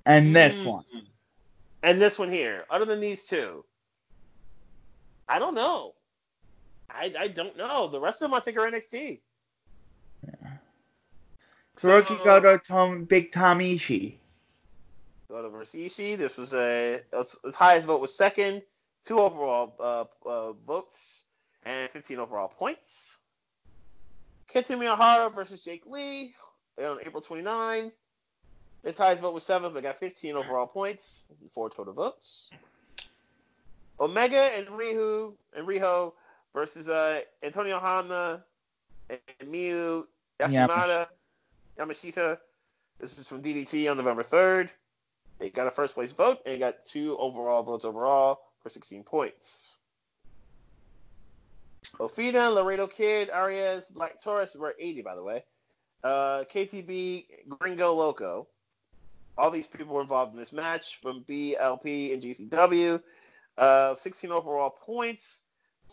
And this Mm. one. And this one here. Other than these two. I don't know. I, I don't know. The rest of them I think are NXT. Hiroki Goto, Tom, Big Tom Ishii. Goto versus Ishii. This was a its highest vote was second, two overall uh, uh, votes, and 15 overall points. Kento Miyahara versus Jake Lee on April 29. Its highest vote was seven, but got 15 overall points, four total votes. Omega and Rihu and Riho versus uh, Antonio Hanna and Miyu Yashimata Yamashita. This is from DDT on November 3rd. They got a first place vote and got two overall votes overall for 16 points. Ofina, Laredo Kid, Arias, Black Taurus were 80 by the way. Uh, KTB, Gringo Loco. All these people were involved in this match from BLP and GCW. Uh, 16 overall points,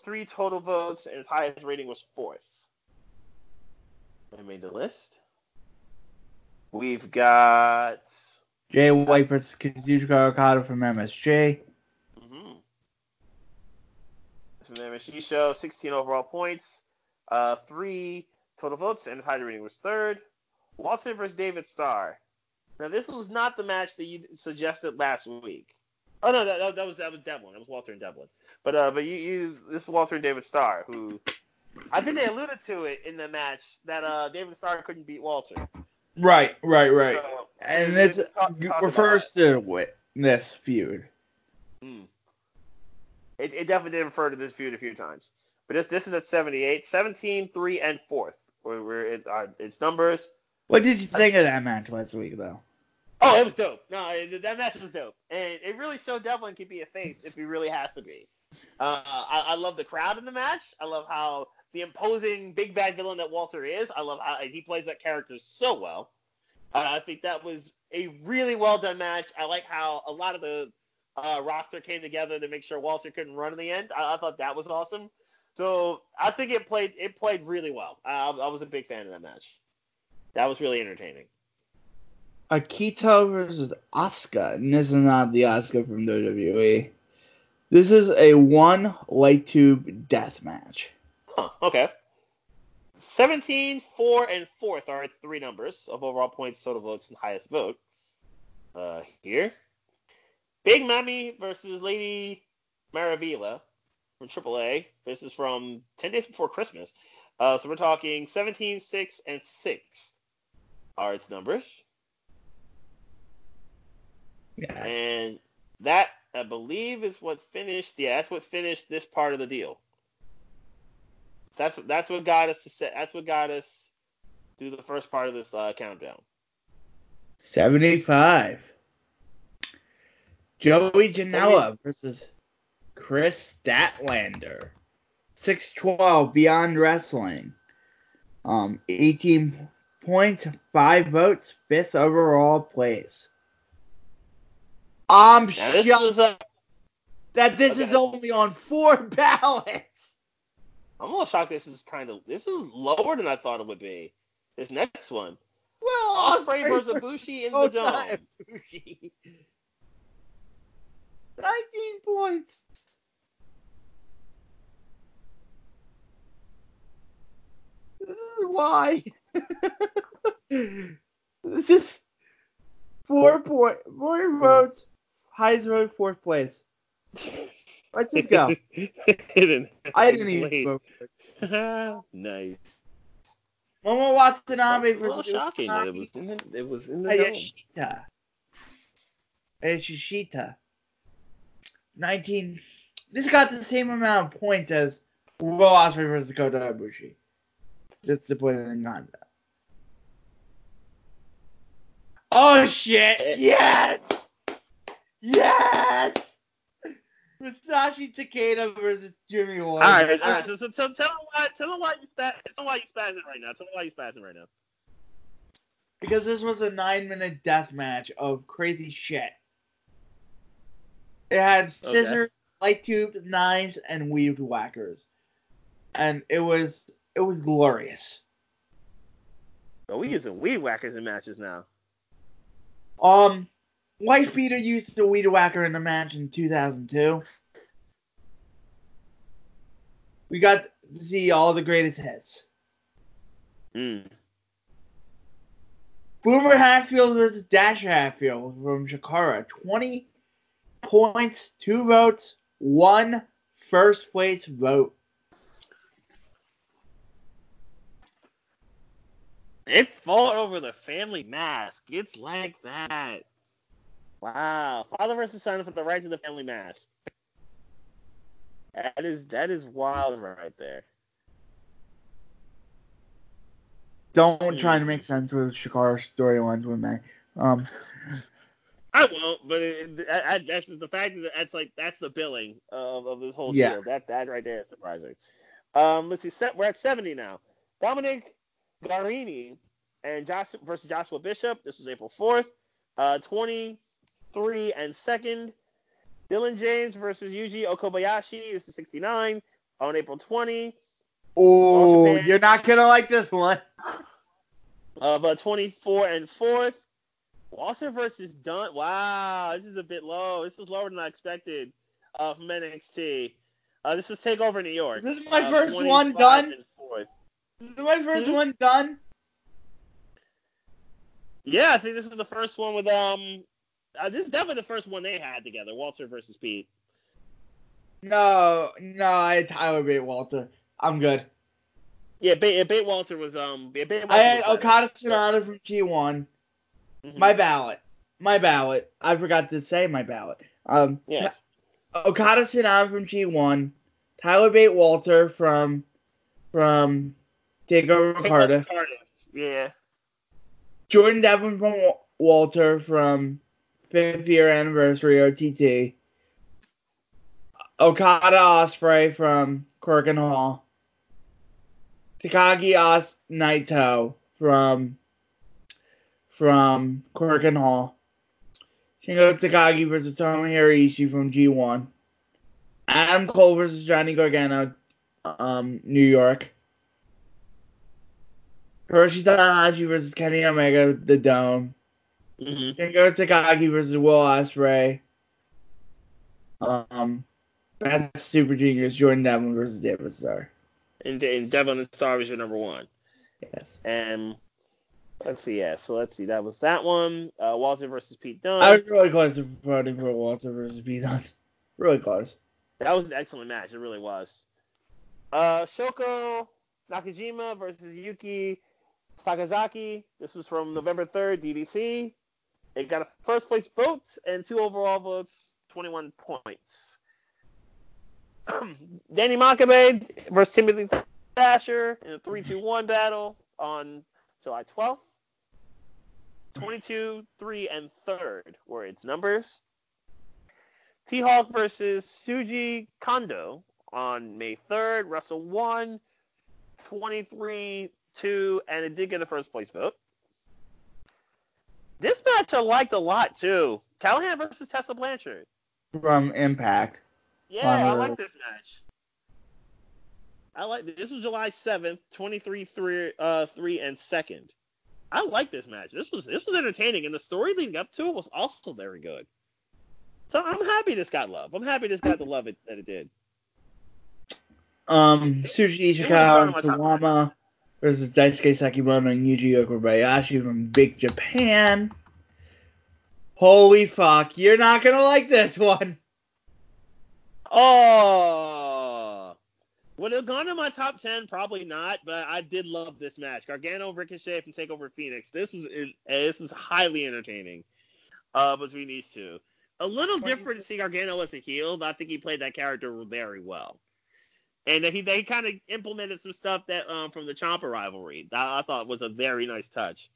three total votes, and its highest rating was fourth. I made the list. We've got Jay White versus Kazuchika Okada from MSJ. Mm-hmm. Was an MSG show, 16 overall points, uh, three total votes, and his highest rating was third. Walter versus David Starr. Now this was not the match that you suggested last week. Oh no, that, that, that was that was Devlin. That was Walter and Devlin. But uh, but you, you this is Walter and David Starr who I think they alluded to it in the match that uh David Starr couldn't beat Walter. Right, right, right. So, and this refers to this feud. Mm. it, it definitely did refer to this feud a few times. But this this is at 78, 17, 3, and 4th. Where, where it, uh, its numbers. What did you think of that match last week, though? Oh, it was dope. No, it, that match was dope, and it really showed Devlin can be a face if he really has to be. Uh, I, I love the crowd in the match. I love how the imposing big bad villain that Walter is. I love how he plays that character so well. Uh, I think that was a really well done match. I like how a lot of the uh, roster came together to make sure Walter couldn't run in the end. I, I thought that was awesome. So I think it played it played really well. I, I was a big fan of that match. That was really entertaining. Akito versus Asuka, and this is not the Asuka from WWE. This is a one light tube death match. Huh, okay. 17, 4, and 4th are its three numbers of overall points, total votes, and highest vote. Uh, here. Big Mami versus Lady Maravilla from AAA. This is from 10 days before Christmas. Uh, so we're talking 17, 6, and 6 are its numbers. Yeah. And that, I believe, is what finished. Yeah, that's what finished this part of the deal. That's what that's what got us to set. That's what got us through the first part of this uh, countdown. 75. Joey Janela versus Kris Statlander. 612 Beyond Wrestling. Um, 18 points, 5 votes, 5th overall place. I'm shocked uh, that this okay. is only on 4 ballots. I'm a little shocked. This is kind of this is lower than I thought it would be. This next one, Well, Ospreay versus Ibushi in the dome. not 19 points. This is why. this is four point four votes. Highest Road fourth place. Let's just go. I didn't even nice. Momo Watanabe versus shocking that it was in the, it was in the. Hayashita. Hayashishita. 19. This got the same amount of points as Will Ospreay versus Kota Ibushi. Just to put it in context. Oh shit! Eh. Yes! Yes! Masashi Takeda versus Jimmy Ward. All right, all right. So, so, so tell them why, tell them why you spa- tell them why you spazzing right now. Tell them why you spazzing right now. because this was a nine minute death match of crazy shit. It had scissors, light tubes, knives, and weaved whackers, and it was it was glorious. But we using weed whackers in matches now. Um, Wife Beater used the weed whacker in the match in 2002. We got to see all the greatest hits. Mm. Boomer Hatfield versus Dasher Hatfield from Chikara. 20 points, 2 votes, one first place vote. It fought over the family mask. It's like that. Wow. Father versus son for the right to the family mask. That is that is wild right there. Don't try to make sense with Chikara's storylines with me. Um, I won't, but it, I, I, that's just the fact that that's like that's the billing of, of this whole Yeah. deal. That that right there is surprising. Um, let's see, set, we're at 70 now. Dominic Garrini and Josh versus Joshua Bishop. This was April 4th. Uh, 23 and second. Dylan James versus Yuji Okabayashi. This is 69 on April 20. oh, you're not gonna like this one. Uh, but 24 and fourth. Walter versus Dunne. Wow, this is a bit low. This is lower than I expected uh, from NXT. Uh, this was Takeover New York. This is my Uh, first one done. This is my first Hmm? one done. Yeah, I think this is the first one with um. Uh, this is definitely the first one they had together. Walter versus Pete. No, no, I I Tyler Bate Walter. I'm good. Yeah, Bate, Bate Walter was um. Bate Walter I had. Okada Sanada from G1. Mhm. My ballot. My ballot. I forgot to say my ballot. Um, Yeah. Okada Sanada from G1, Tyler Bate Walter from from Cardiff, Cardiff. Yeah. Jordan Devlin from Walter from fifth year anniversary OTT, Okada Osprey from Korakuen Hall, Takagi Os Naito from from Korakuen Hall, Shingo Takagi versus Tomohiro Ishii from G1, Adam Cole versus Johnny Gargano, um, New York. Hiroshi Tanahashi versus Kenny Omega, The Dome. Hmm Shingo Takagi versus Will Ospreay. Um, that's Super Juniors. Jordan Devlin versus David Starr. And, and Devlin and Starr was your number one. Yes. And let's see, yeah. So let's see. That was that one. Uh, Walter versus Pete Dunne. I was really close to voting for Walter versus Pete Dunne. Really close. That was an excellent match. It really was. Uh, Shoko Nakajima versus Yuki Sakazaki. This was from November 3rd, DDT. It got a first place vote and two overall votes, 21 points. Danny Makabe versus Timothy Thatcher in a 3 2 1 battle on July 12th. 22, 3, and 3rd were its numbers. T Hawk versus Shuji Kondo on May 3rd. Russell won 23 2, and it did get a first place vote. This match I liked a lot too. Callihan versus Tessa Blanchard. From Impact. Yeah, I like this match. I like this was July 7th, 23 3 uh 3 and 2nd. I like this match. This was this was entertaining and the story leading up to it was also very good. So I'm happy this got love. I'm happy this got the love it, that it did. Um, Sushi It Ishikawa and of my top Suwama versus Daisuke Sekimoto and Yuji Okabayashi from Big Japan. Holy fuck, you're not gonna like this one. Oh, would it have gone in my top ten? Probably not, but I did love this match. Gargano, Ricochet, and Takeover Phoenix. This was uh, this was highly entertaining uh, between these two. A little different to see Gargano as a heel, but I think he played that character very well. And he they kind of implemented some stuff that um, from the Ciampa rivalry that I thought was a very nice touch.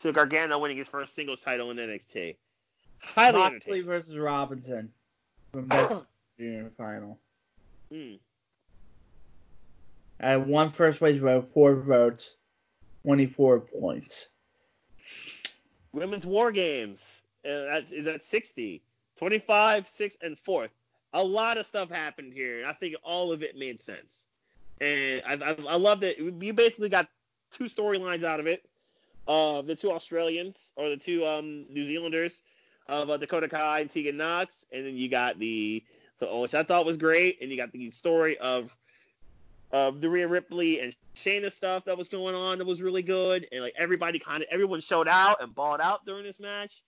To Gargano winning his first singles title in NXT. Highly Moxley versus Robinson from Best Junior Final. Mm. I had one first place vote, four votes, 24 points. Women's War Games uh, that is at 60, 25, 6, and 4th. A lot of stuff happened here. and I think all of it made sense. And I, I, I love that you basically got two storylines out of it. Uh, the two Australians or the two um, New Zealanders of uh, Dakota Kai and Tegan Nox, and then you got the, the which I thought was great, and you got the story of of the Rhea Ripley and Shayna stuff that was going on that was really good, and like everybody kind of everyone showed out and balled out during this match.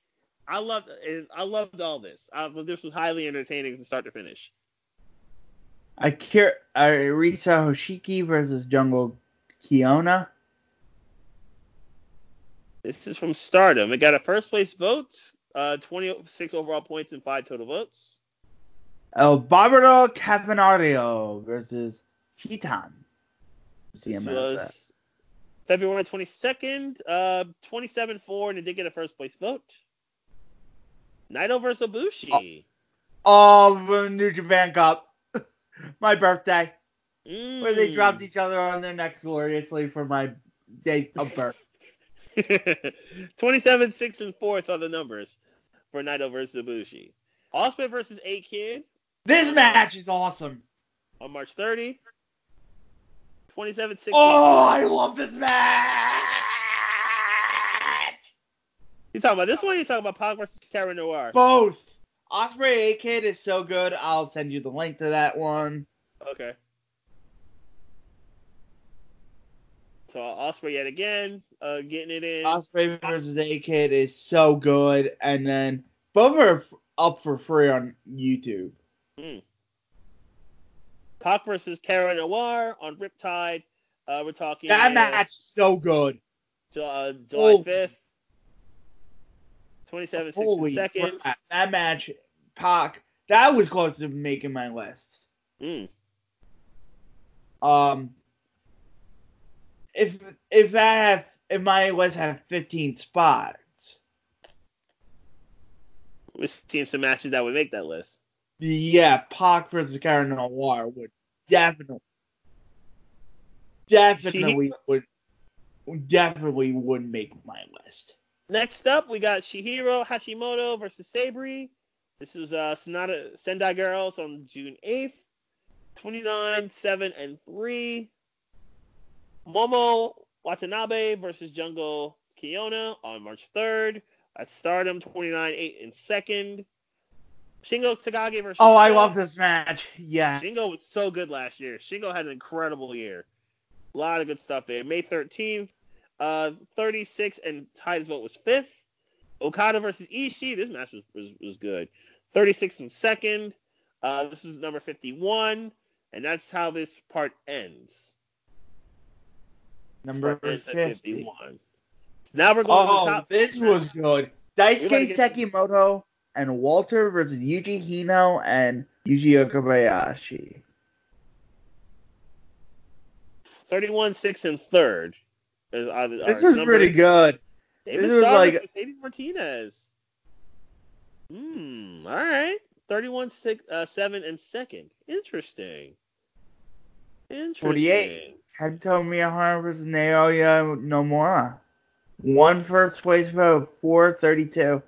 I loved I loved all this. I, this was highly entertaining from start to finish. Akira, uh, Arisa Hoshiki versus Jungle Kyona. This is from Stardom. It got a first place vote, uh, 26 overall points and five total votes. El Barbaro Cavernario versus Titan. CMS. was February 22nd, uh, 27-4, and it did get a first place vote. Naito versus Ibushi. Oh, the New Japan Cup. my birthday. Mm. Where they dropped each other on their necks gloriously for my day of birth. 27, 6, and 4th are the numbers for Naito versus Ibushi. Ospreay versus A Kid This match is awesome. on March 30. 27, 6, Oh, I love this match. You talking about this one? Or you talking about Pac versus Cara Noir? Both. Ospreay A Kid is so good. I'll send you the link to that one. Okay. So Ospreay yet again, uh, getting it in. Ospreay versus A Kid is so good, and then both are f- up for free on YouTube. Mm. Pac versus Cara Noir on Riptide. Uh, we're talking That uh, match is so good. Uh, July Oh. 5th. 27 6 Holy second. crap. That match, Pac that was close to making my list. Mm. Um, if if I have if my list had 15 spots, Which teams and matches that would make that list? yeah, Pac versus Cara Noir would definitely, definitely would, definitely would make my list. Next up, we got Chihiro Hashimoto versus Sabri. This was uh, Sonata Sendai Girls on June 8th. 29, 7, and 3. Momo Watanabe versus Jungle Kyona on March 3rd. At Stardom, 29, 8, and 2nd. Shingo Takagi versus. Oh, I love this match. Yeah. Shingo was so good last year. Shingo had an incredible year. A lot of good stuff there. May 13th, uh, 36 and Tides vote was fifth. Okada versus Ishii. This match was, was, was good. 36 and second. Uh, this is number 51, and that's how this part ends. Number Part ends at 50. 51. Now we're going to the Oh, top. this five. was good. We gotta get- and Walter versus Yuji Hino and Yuji Okabayashi. 31, 6, and third. Is, are, This are was numbers- pretty good. David This was like- versus Mercedes Martinez. Hmm. All right. 31, six, uh, 7, and second. Interesting. Interesting. 48. Kento Miyahara versus Naoya Nomura. One first place vote, 432.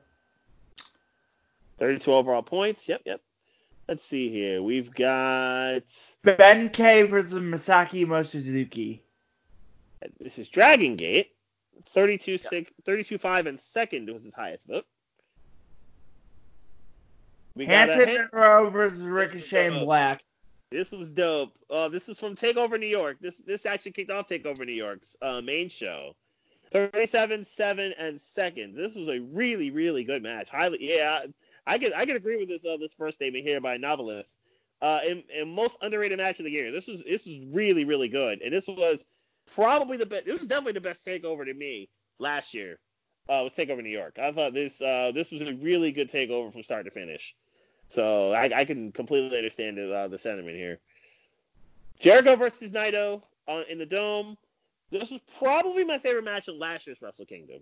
32 overall points. Yep, yep. Let's see here. We've got. Ben K versus Masaaki Mochizuki. This is Dragon Gate. 32, 6, 32, 5, and second was his highest vote. We got a Hanson hit- Rowe versus Ricochet and. Black. This was dope. Uh, this is from Takeover New York. This this actually kicked off Takeover New York's uh, main show. 37, 7, and second. This was a really, really good match. Highly, yeah, I can I can agree with this uh, this first statement here by novelist. Uh, in, in most underrated match of the year. This was this was really, really good, and this was probably the best. It was definitely the best Takeover to me last year. Uh, was Takeover New York. I thought this uh, this was a really good Takeover from start to finish. So I, I can completely understand the, uh, the sentiment here. Jericho versus Naito uh, in the Dome. This was probably my favorite match of last year's Wrestle Kingdom.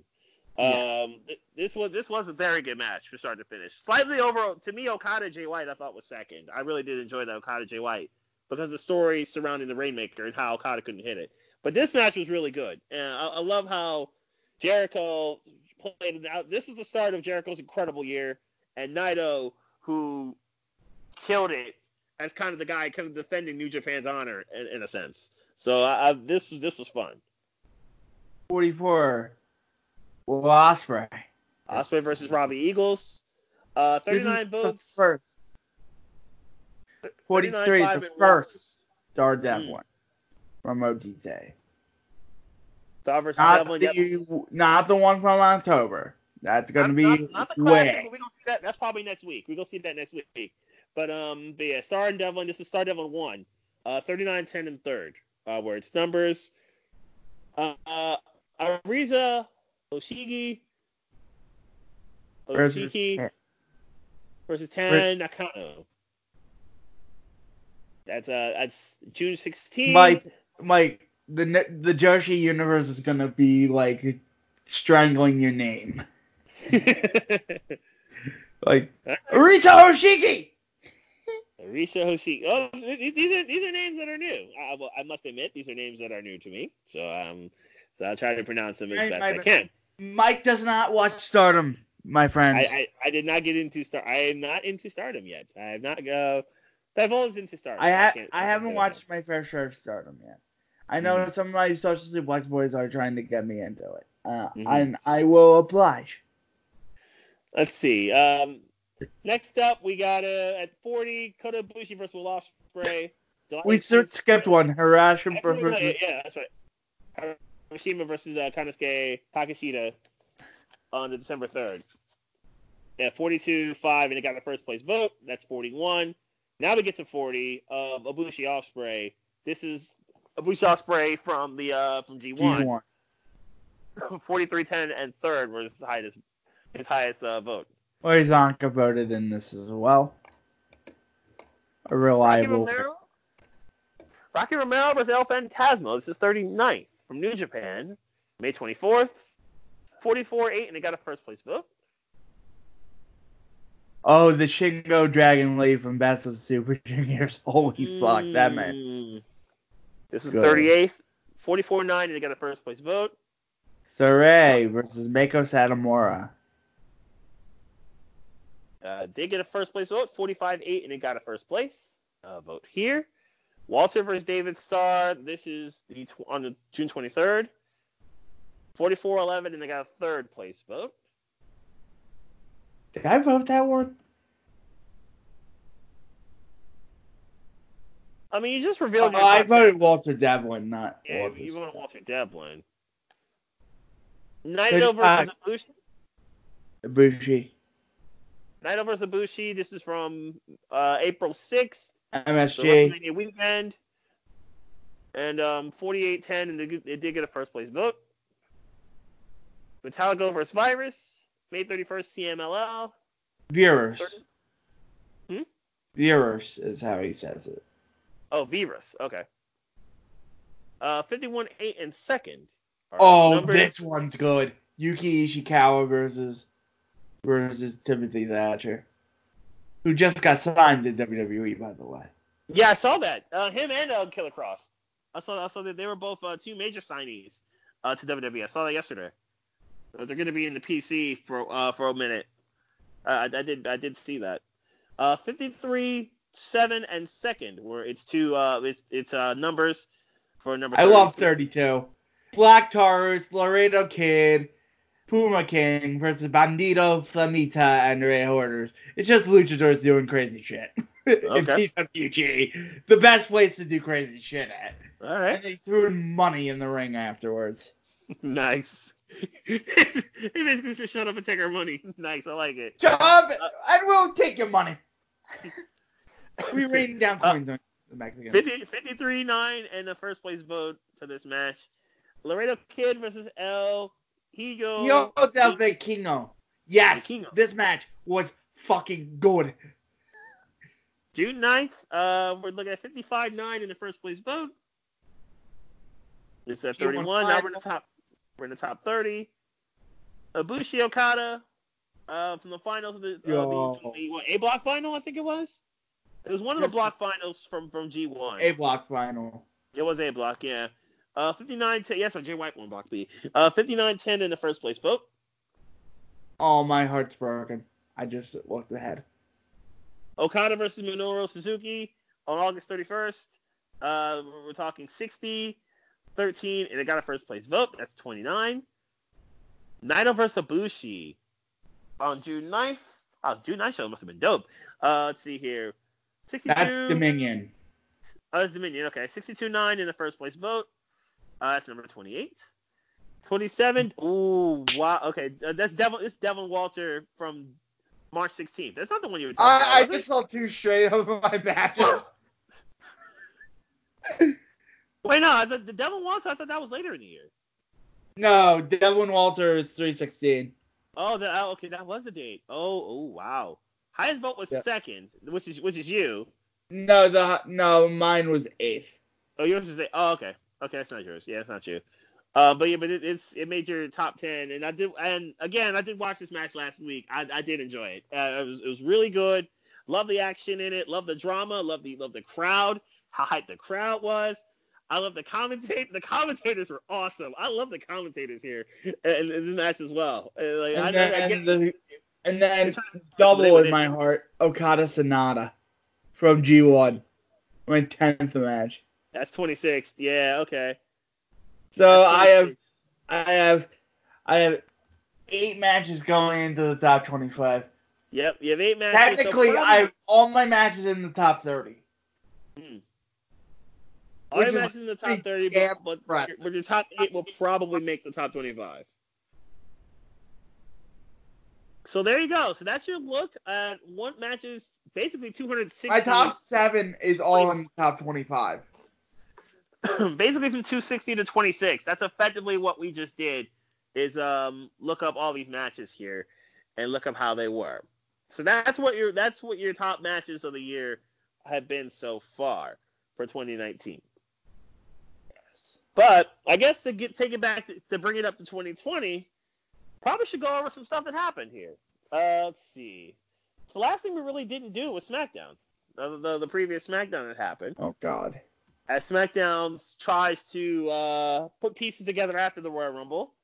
Yeah. Um, th- this was this was a very good match from start to finish. Slightly over to me, Okada Jay White I thought was second. I really did enjoy that Okada Jay White because the story surrounding the Rainmaker and how Okada couldn't hit it. But this match was really good, and I, I love how Jericho played it out. This was the start of Jericho's incredible year, and Naito who killed it as kind of the guy kind of defending New Japan's honor in, in a sense. So I, I, this was this was fun. 44. Well, Ospreay. Ospreay versus Robbie Eagles. Uh, This is 39 the votes. First. 43 is the first Starr Mm. Devlin from. Star Not the, not the one from October. That's going to Not- be not, not the classic, way. but we gonna see that. That's probably next week. We're gonna see that next week. But um, but yeah, Starr and Devlin. This is Starr Devlin one. Uh, 39, 10, and third. Uh, where it's numbers. Uh, uh Ariza, Oshigi, Versus Oshiki versus Tam Nakano. That's uh that's June 16. Mike, Mike, the the Joshi universe is gonna be like strangling your name, like Rita Hoshiki. Arisha Hoshi. Oh, these are these are names that are new. I, well, I must admit these are names that are new to me. So um, so I'll try to pronounce them as Right, best my I can. Mike does not watch Stardom, my friend. I, I, I did not get into star. I am not into Stardom yet. I have not go. Divulged into Stardom. I, ha- can't- I haven't watched my fair share of Stardom yet. I know Mhm. some of my social suplex boys are trying to get me into it, uh, Mhm. and I will oblige. Let's see. Um, next up we got uh, at 40 Kota Ibushi versus Will Ospreay. We 18th. skipped one. Harashima versus yeah, that's right. Hiroshima versus uh, Takeshita on the December 3rd. Yeah, 42 5, and it got the first place vote. That's 41. Now we get to 40 of Ibushi Ospreay. This is Ibushi Ospreay from the uh, from G1. G1. 43 10 and third was his highest his highest uh, vote. Oizanka voted in this as well. a Rocky reliable. Romero. Rocky Romero versus El Fantasma. This is 39th from New Japan, May 24th. 44-8, and they got a first place vote. Oh, the Shingo Dragon Lee from Best of the Super Juniors. Holy fuck, that man. This was Good. 38th. 44-9, and they got a first place vote. Saray versus Meiko Satomura. Uh, they get a first place vote, 45-8, and they got a first place uh, vote here. Walter versus David Starr. This is the tw- on the June 23rd. 44-11, and they got a third place vote. Did I vote that one? I mean, you just Oh, revealed your I voted Walter Devlin, not Yeah, Walter. you want Walter Devlin. Naito versus Ibushi. Ibushi. Naito versus Ibushi. This is from uh, April 6th. So MSG. WrestleMania weekend. And um, 48-10, and they, they did get a first place vote. Metallica versus Virus, May 31st, CMLL. Viewers. Hmm? Viewers is how he says it. Oh, Virus. Okay. Uh, 51-8 and second. Oh, numbers- this one's good. Yuki Ishikawa versus versus Timothy Thatcher, who just got signed to WWE, by the way. Yeah, I saw that. Uh, him and uh, Killer Kross. I saw. I saw that they were both uh, two major signees uh, to WWE. I saw that yesterday. Uh, they're going to be in the PC for uh, for a minute. Uh, I, I did. I did see that. Uh, 53, seven, and second, where it's two. Uh, it's it's uh, numbers for number. I love 32. 32. Black Taurus, Laredo Kid, Puma King versus Bandito, Flamita, and Rey Horus. It's just luchadors doing crazy shit. in Okay. PWG. The best place to do crazy shit at. All right. And they threw money in the ring afterwards. nice. he basically said, "Shut up and take our money." nice. I like it. Job, and we'll take your money. we rain down Uh, coins on the Mexicans. 50, 53-9 and the first place vote for this match. Laredo Kid versus El Higo. Yo del Vikingo. Yes, Vikingo. this match was fucking good. June 9th. Uh, we're looking at 55-9 in the first place vote. It's at 31. Now we're in the top. We're in the top 30. Ibushi Okada uh, from the finals of the, uh, the, the what, A block final, I think it was. It was one of the block finals from from G1. A block final. It was A block, yeah. Uh, 59 10. Yes, right, Jay White won block B. Uh, 59 10 in the first place vote. Oh, my heart's broken. I just looked ahead. Okada versus Minoru Suzuki on August 31st. Uh, we're talking 60, 13, and it got a first place vote. That's 29. Naito versus Ibushi on June 9th. Oh, June 9th show must have been dope. Uh, let's see here. 62. That's Dominion. Oh, that's Dominion. Okay, 62-9 in the first place vote. Uh, that's number 28. 27. Ooh, wow. Okay, uh, that's Devlin. It's Devlin Walter from March 16th. That's not the one you were talking about. I, I was it? just saw two straight of my matches. Wait, no, the, the Devlin Walter. I thought that was later in the year. no, Devlin Walter is 316. Oh, the, oh, okay, that was the date. Oh, oh, wow. Highest vote was Yeah. second, which is which is you. No, the no, mine was eighth. Oh, yours was eight. Oh, okay. Okay, that's not yours. Yeah, that's not you. Uh, but yeah, but it, it's it made your top ten, and I did. And again, I did watch this match last week. I, I did enjoy it. Uh, it was it was really good. Love the action in it. Love the drama. Love the love the crowd. How hyped the crowd was. I love the commentate. The commentators were awesome. I love the commentators here in, in the match as well. Like, I, And I, I get- the, and then double they- in my heart, Okada Sanada from G1. My 10th match. that's 26. Yeah. Okay. So I have I have I have eight matches going into the top 25. Yep. You have eight matches. Technically, probably- I have all my matches in the top 30. Hmm. All your matches in the top 30, damn but, but, but your top eight will probably make the top 25. So there you go. So that's your look at one matches, basically 260. My top seven is all in the top 25. basically from 260 to 26. That's effectively what we just did. Is um look up all these matches here and look up how they were. So that's what your that's what your top matches of the year have been so far for 2019. Yes. But I guess to get take it back to, to bring it up to 2020, probably should go over some stuff that happened here. Uh, let's see. The last thing we really didn't do was SmackDown. The, the, the previous SmackDown that happened. Oh God. As SmackDown tries to uh, put pieces together after the Royal Rumble.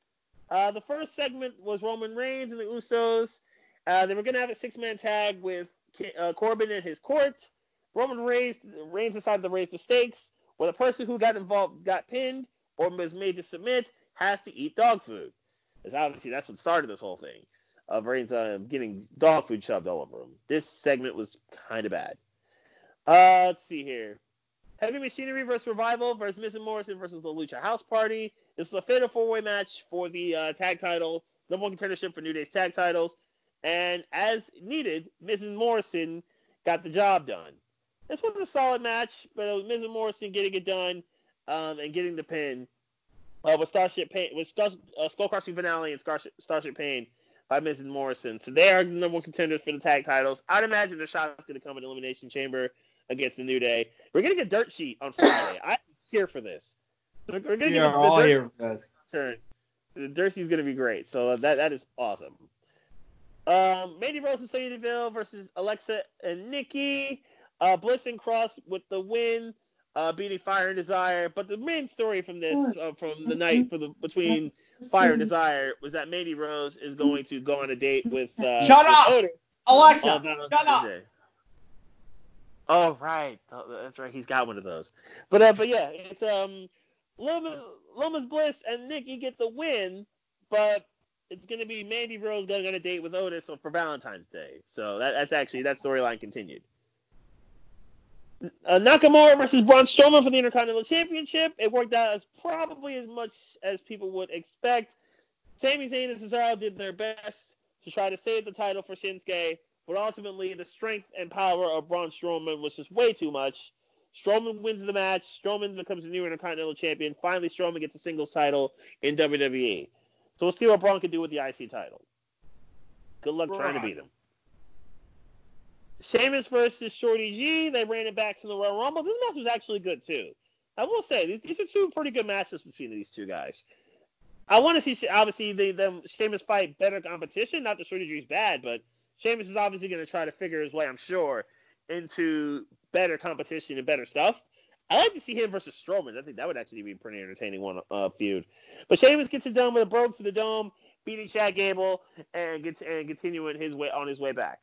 Uh, the first segment was Roman Reigns and the Usos. Uh, they were going to have a six-man tag with uh, Corbin and his court. Roman Reigns, Reigns decided to raise the stakes, where the person who got involved got pinned or was made to submit has to eat dog food. Because obviously that's what started this whole thing of Reigns uh, getting dog food shoved all over him. This segment was kind of bad. Uh, let's see here. Heavy Machinery versus Revival versus Miz and Morrison versus the Lucha House Party. This was a fatal four-way match for the uh, tag title, number one contendership for New Day's tag titles. And as needed, Miz and Morrison got the job done. This was a solid match, but it was Miz and Morrison getting it done um, and getting the pin uh, with Starship Pain, with Star, uh, Skull Crushing Finale and Starship, Starship Pain by Miz and Morrison. So they are the number one contenders for the tag titles. I'd imagine the shot is going to come in Elimination Chamber against the New Day. We're getting a dirt sheet on Friday. I'm here for this. We're, we're going to get all here for this. Turn. The dirt sheet is going to be great. So that that is awesome. Um, Mandy Rose and Sonya Deville versus Alexa and Nikki. Uh, Bliss and Cross with the win, uh, beating Fire and Desire. But the main story from this, uh, from the night for the between Fire and Desire, was that Mandy Rose is going to go on a date with. Uh, Shut with up! Otis Alexa, on Valentine's shut up. Oh right, Oh, that's right. He's got one of those. But uh, but yeah, it's um, Lomas, Lomas Bliss and Nikki get the win, but it's gonna be Mandy Rose going on a date with Otis for Valentine's Day. So that, that's actually that storyline continued. Uh, Nakamura versus Braun Strowman for the Intercontinental Championship. It worked out as probably as much as people would expect. Sami Zayn and Cesaro did their best to try to save the title for Shinsuke, but ultimately the strength and power of Braun Strowman was just way too much. Strowman wins the match. Strowman becomes the new Intercontinental Champion. Finally, Strowman gets the singles title in WWE. So we'll see what Braun can do with the IC title. Good luck trying to beat him. Sheamus versus Shorty G. They ran it back from the Royal Rumble. This match was actually good too. I will say these these are two pretty good matches between these two guys. I want to see obviously the them Sheamus fight better competition. Not that Shorty G is bad, but Sheamus is obviously going to try to figure his way, I'm sure, into better competition and better stuff. I like to see him versus Strowman. I think that would actually be a pretty entertaining one uh, feud. But Sheamus gets it done with a brogue to the dome, beating Chad Gable, and gets and continuing his way on his way back.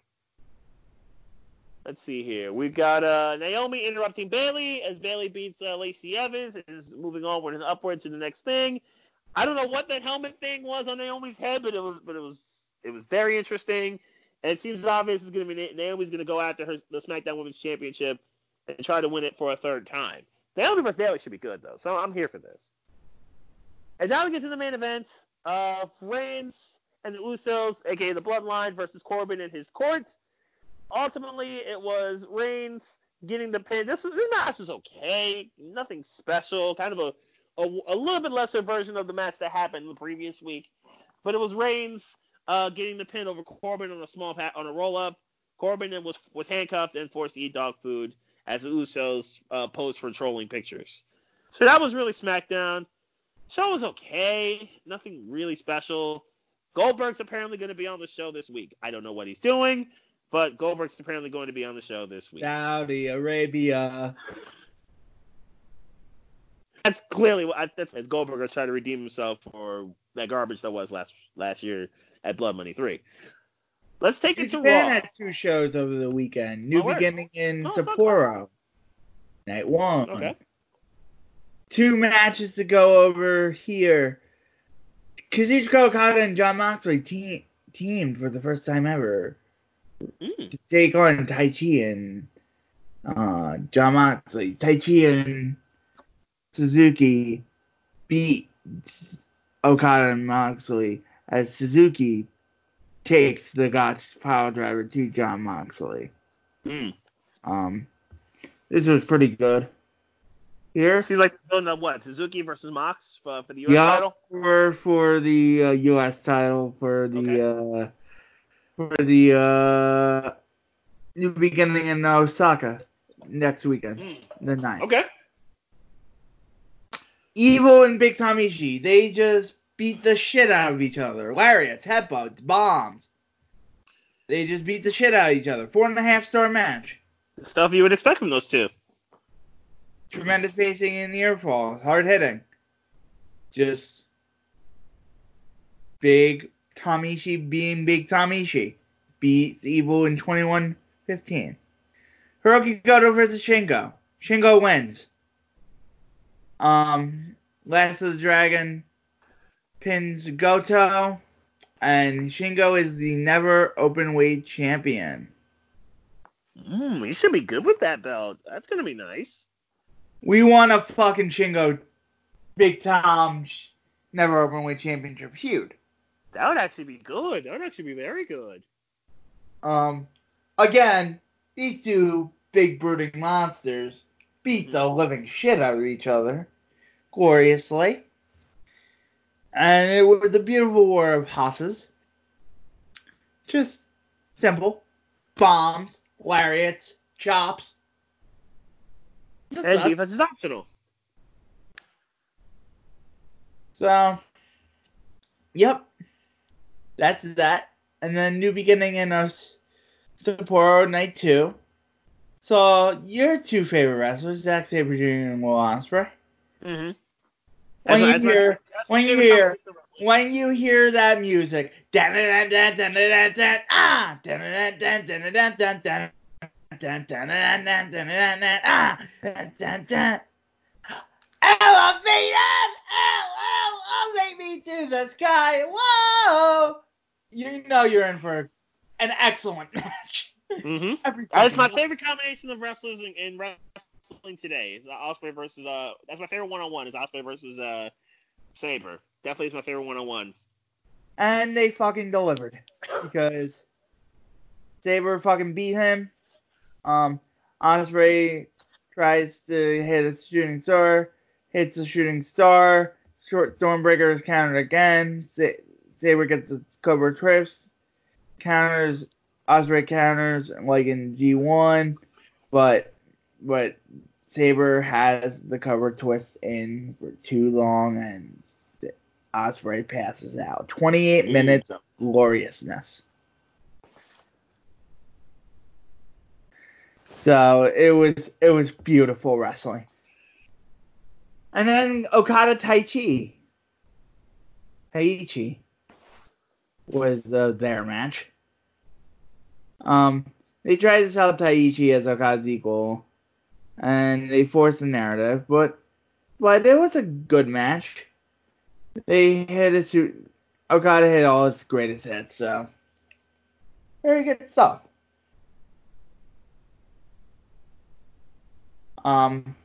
Let's see here. We've got uh, Naomi interrupting Bayley as Bayley beats uh, Lacey Evans and is moving onward and upward to the next thing. I don't know what that helmet thing was on Naomi's head, but it was but it was it was very interesting. And it seems obvious it's going to be Naomi's going to go after her the SmackDown Women's Championship and try to win it for a third time. Naomi versus Bayley should be good though, so I'm here for this. And now we get to the main event. Uh, Reigns and the Usos, aka the Bloodline, versus Corbin and his court. Ultimately, it was Reigns getting the pin. This, this match was okay, nothing special. Kind of a, a a little bit lesser version of the match that happened the previous week, but it was Reigns uh, getting the pin over Corbin on a small pat on a roll up. Corbin was was handcuffed and forced to eat dog food as the Usos uh, posed for trolling pictures. So that was really SmackDown. Show was okay, nothing really special. Goldberg's apparently going to be on the show this week. I don't know what he's doing, but Goldberg's apparently going to be on the show this week. Saudi Arabia. That's clearly what I, that's as Goldberg is trying to redeem himself for that garbage that was last last year at Blood Money Three. Let's take it to Raw. two shows over the weekend. New Oh. Beginning in Oh, Sapporo. Night one. Okay. Two matches to go over here. Kazuchika Okada and Jon Moxley team teamed for the first time ever Mm. to take on Taichi and uh, Jon Moxley. Taichi and Suzuki beat Okada and Moxley as Suzuki takes the Gotch pile driver to Jon Moxley. Mm. Um, this was pretty good. Here, Seems like they're doing the what? Suzuki versus Mox for, for the U.S. yeah, title. for for the uh, U.S. title for the uh, for the uh, new beginning in Osaka. next weekend, Mm. the 9th. Okay. Evil and Big Tom Ishii, they just beat the shit out of each other. Lariats, headbutts, bombs. They just beat the shit out of each other. Four and a half star match. Stuff you would expect from those two. Tremendous pacing in the airfall. Hard hitting. Just big Tamishi being big Tamishi. Beats Evil in 21-15. Hiroki Goto versus Shingo. Shingo wins. Um, Last of the Dragon pins Goto, and Shingo is the never open weight champion. Mm, you should be good with that belt. That's gonna be nice. We want a fucking Shingo Big Tom never open weight championship feud. That would actually be good. That would actually be very good. Um, again, these two big brooding monsters beat the living shit out of each other gloriously. And it was a beautiful war of hosses. Just simple. Bombs, lariats, chops. And that. defense is optional. So, yep, that's that. And then New Beginning in our Sapporo Night 2. So your two favorite wrestlers, Zack Sabre Jr. and Will Ospreay. Mm-hmm. When you hear, when you hear, when you hear that music, ah, Elevated! Elevated! Elevate me to the sky, whoa! You know you're in for an excellent match. Mm-hmm. That's my favorite combination of wrestlers in, in wrestling today. Is uh, Ospreay versus uh. That's my favorite one on one. Is Ospreay versus uh Sabre. Definitely is my favorite one on one. and they fucking delivered because Sabre fucking beat him. Um, Ospreay tries to hit a shooting star, hits a shooting star. Short Stormbreaker is countered again. Sa- Sabre gets its Cobra trips, counters. Ospreay counters like in G1, but but Sabre has the cover twist in for too long and Ospreay passes out. 28 mm. minutes of gloriousness. So it was it was beautiful wrestling. And then Okada Taichi. Taichi was uh, their match. Um, they tried to sell Taichi as Okada's equal, and they forced the narrative, but but it was a good match. They hit a suit. Okada hit all its greatest hits, so very good stuff. Um,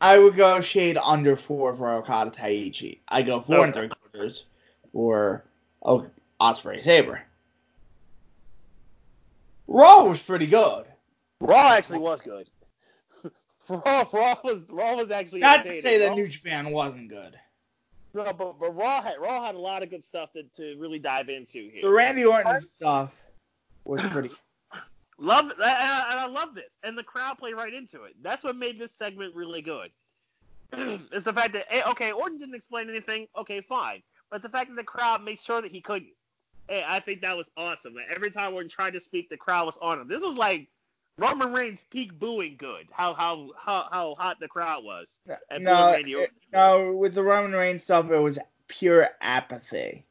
I would go shade under four for Okada Taichi. I go four and three quarters for o- Ospreay Sabre. Raw was pretty good. Raw actually was good. Raw, Raw was Raw was actually Not to say that Raw- New Japan wasn't good. No, but, but Raw had Raw had a lot of good stuff to, to really dive into here. The Randy Orton stuff was pretty. Love and I, love this, and the crowd played right into it. That's what made this segment really good. it's the fact that eh, okay, Orton didn't explain anything. Okay, fine, but the fact that the crowd made sure that he couldn't. Hey, I think that was awesome. Like, every time Orton tried to speak, the crowd was on him. This was like Roman Reigns peak booing good. How how how how hot the crowd was. No, it- no, with the Roman Reigns stuff, it was pure apathy.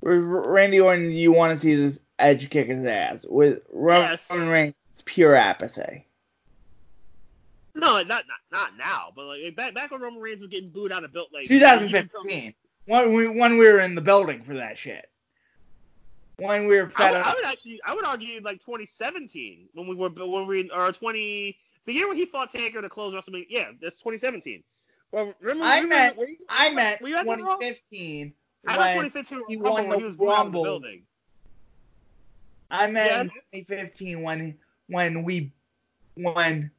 With Randy Orton, you want to see this edge kick his ass. With Roman Yes. Reigns, it's pure apathy. No, not not not now, but like back back when Roman Reigns was getting booed out of built like 2015, when we when we were in the building for that shit. When we were I fed would, I up. would actually, I would argue like 2017 when we were when we or 20 the year when he fought Taker to close WrestleMania. Yeah, that's 2017. Well, remember, I remember meant- were you, I meant were you at that Raw? 2015 I when meant 2015 he won the booed the Rumble. building. I meant in 2015 when when we when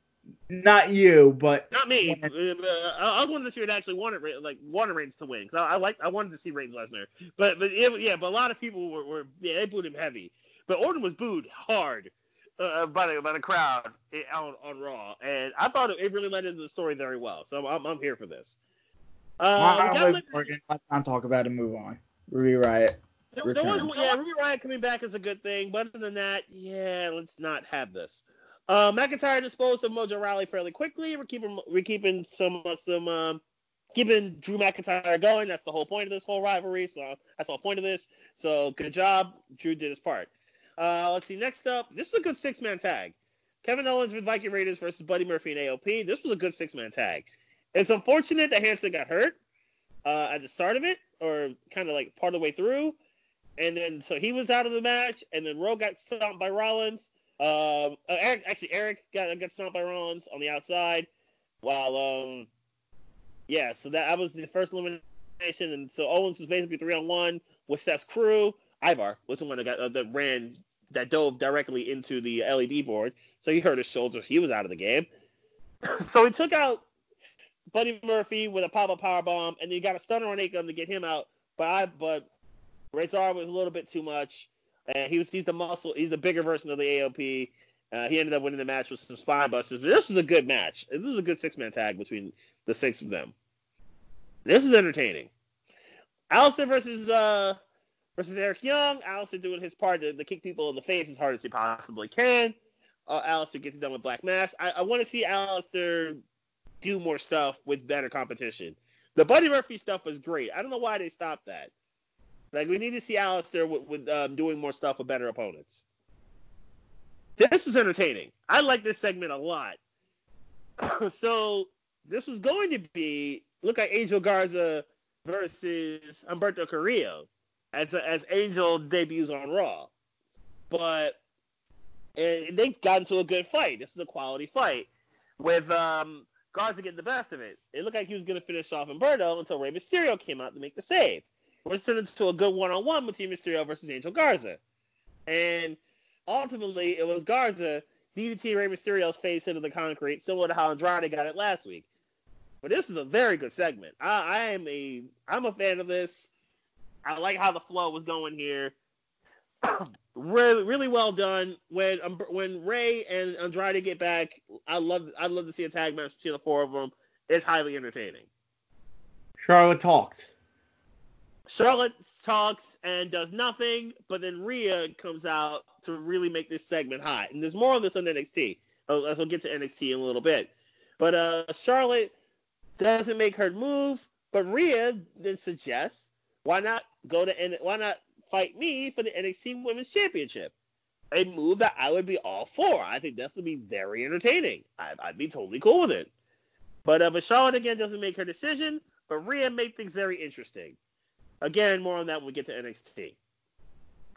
not you but Not me. When- Uh, I I was one of the few that actually wanted like wanted Reigns to win. 'cause I, I like I wanted to see Reigns Lesnar, but but it, yeah, but a lot of people were, were yeah they booed him heavy. But Orton was booed hard. uh, by the by the crowd on, on Raw, and I thought it, really led into the story very well. So I'm I'm here for this. Uh, well, Morgan, let's not talk about it. Move on. Ruby Riott. There, there was, yeah, Ruby Riott coming back is a good thing, but other than that, yeah, let's not have this. Uh, McIntyre disposed of Mojo Rawley fairly quickly. We're keeping we're keeping some some um, keeping Drew McIntyre going. That's the whole point of this whole rivalry. So that's the whole point of this. So good job, Drew did his part. Uh, let's see. Next up, this is a good six man tag. Kevin Owens with Viking Raiders versus Buddy Murphy and AOP. This was a good six man tag. It's unfortunate that Hanson got hurt uh, at the start of it, or kind of like part of the way through. And then so he was out of the match, and then Rowe got stomped by Rollins. Um, uh, Eric, actually, Eric got got stomped by Rollins on the outside, while um, yeah, so that, was the first elimination, and so Owens was basically three on one with Seth's crew. Ivar was the one that got uh, that ran that dove directly into the LED board, so he hurt his shoulder. He was out of the game. so he took out Buddy Murphy with a pop-up power bomb, and then he got a stunner on Akam to get him out. But I, but Rezar was a little bit too much. And he was he's the muscle, he's the bigger version of the AOP. Uh, he ended up winning the match with some spine busters. But this was a good match. This was a good six man tag between the six of them. This is entertaining. Aleister versus uh versus Eric Young. Aleister doing his part to, to, kick people in the face as hard as he possibly can. Uh, Aleister gets done with Black Mass. I, I want to see Aleister do more stuff with better competition. The Buddy Murphy stuff was great. I don't know why they stopped that. Like we need to see Aleister with, with um, doing more stuff with better opponents. This was entertaining. I like this segment a lot. so this was going to be look at Angel Garza versus Humberto Carrillo as as Angel debuts on Raw, but they got into a good fight. This is a quality fight with um, Garza getting the best of it. It looked like he was going to finish off Humberto until Rey Mysterio came out to make the save. Which turned into a good one-on-one between Mysterio versus Angel Garza. And ultimately, it was Garza DDT Rey Mysterio's face into the concrete, similar to how Andrade got it last week. But this is a very good segment. I, I am a I'm a fan of this. I like how the flow was going here. really, really well done. When um, when Rey and Andrade get back, I love I love to see a tag match between the four of them. It's highly entertaining. Charlotte talked. Charlotte talks and does nothing, but then Rhea comes out to really make this segment hot. And there's more on this on NXT. As we'll get to NXT in a little bit. But uh, Charlotte doesn't make her move, but Rhea then suggests, why not go to N- why not fight me for the NXT Women's Championship? A move that I would be all for. I think this would be very entertaining. I, would be totally cool with it. But uh, but Charlotte again doesn't make her decision, but Rhea made things very interesting. Again, more on that when we get to NXT.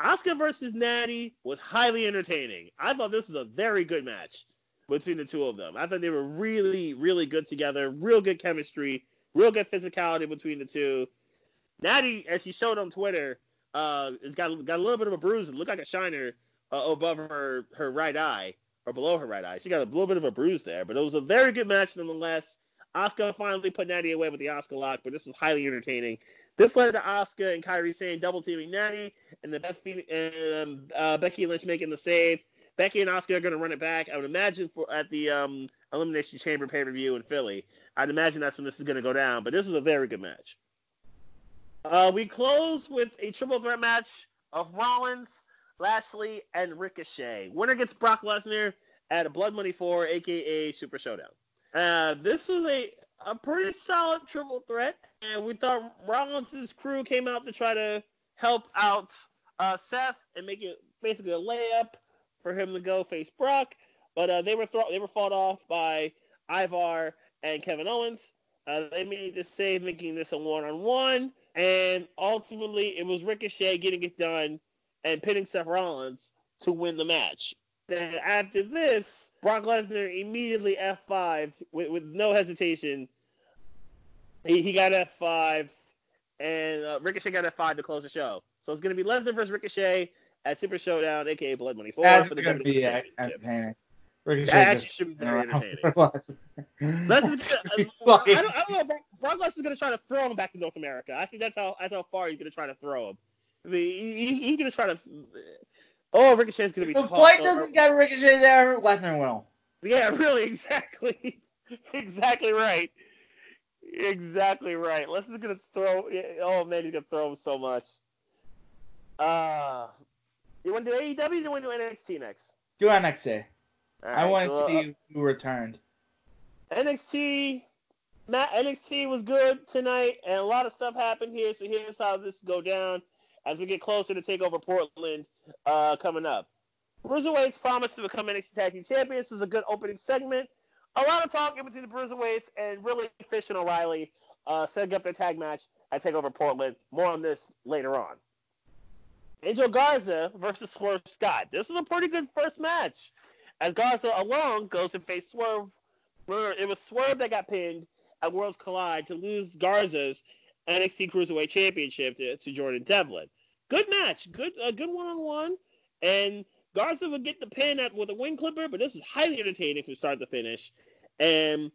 Asuka versus Natty was highly entertaining. I thought this was a very good match between the two of them. I thought they were really, really good together. Real good chemistry. Real good physicality between the two. Natty, as she showed on Twitter, uh, has got got a little bit of a bruise. It looked like a shiner uh, above her her right eye or below her right eye. She got a little bit of a bruise there, but it was a very good match nonetheless. Asuka finally put Natty away with the Asuka lock, but this was highly entertaining. This led to Asuka and Kairi Sane double teaming Natty, and then Beth um, uh, Becky Lynch making the save. Becky and Asuka are going to run it back. I would imagine for at the um, Elimination Chamber pay per view in Philly. I'd imagine that's when this is going to go down. But this was a very good match. Uh, we close with a triple threat match of Rollins, Lashley, and Ricochet. Winner gets Brock Lesnar at a Blood Money 4, aka Super Showdown. Uh, this was a a pretty solid triple threat, and we thought Rollins' crew came out to try to help out uh, Seth and make it basically a layup for him to go face Brock, but uh, they were thro- they were fought off by Ivar and Kevin Owens. Uh, they made the save, making this a one-on-one, and ultimately it was Ricochet getting it done and pinning Seth Rollins to win the match. Then after this, Brock Lesnar immediately F5 with, with no hesitation. He, he got F5, and uh, Ricochet got F5 to close the show. So it's going to be Lesnar versus Ricochet at Super Showdown, aka Blood Money 4. That's going to be entertaining. Ricochet that actually should be very entertaining. Lesnar's uh, I, don't, I don't know. Brock Lesnar's going to try to throw him back to North America. I think that's how that's how far he's going to try to throw him. I mean, he, he's going to try to Oh, Ricochet's gonna be. The tough. Flight doesn't get Ricochet there, Lesnar will. Yeah, really, exactly, exactly right, exactly right. Les is gonna throw. Oh man, he's gonna throw him so much. Uh, you want to do AEW? or You want to do NXT next? Do NXT. All I want so, to see who returned. uh, NXT. Matt, NXT was good tonight, and a lot of stuff happened here. So here's how this go down as we get closer to Takeover Portland uh, coming up. Broserweights promised to become NXT Tag Team Champions. This was a good opening segment. A lot of talk in between the Broserweights and really Fish and O'Reilly uh, setting up their tag match at Takeover Portland. More on this later on. Angel Garza versus Swerve Scott. This was a pretty good first match. As Garza alone goes to face Swerve. Remember, it was Swerve that got pinned at Worlds Collide to lose Garza's NXT Cruiserweight Championship to, to Jordan Devlin. Good match, good a good one on one, and Garza would get the pin at, with a wing clipper, but this was highly entertaining from start to finish. And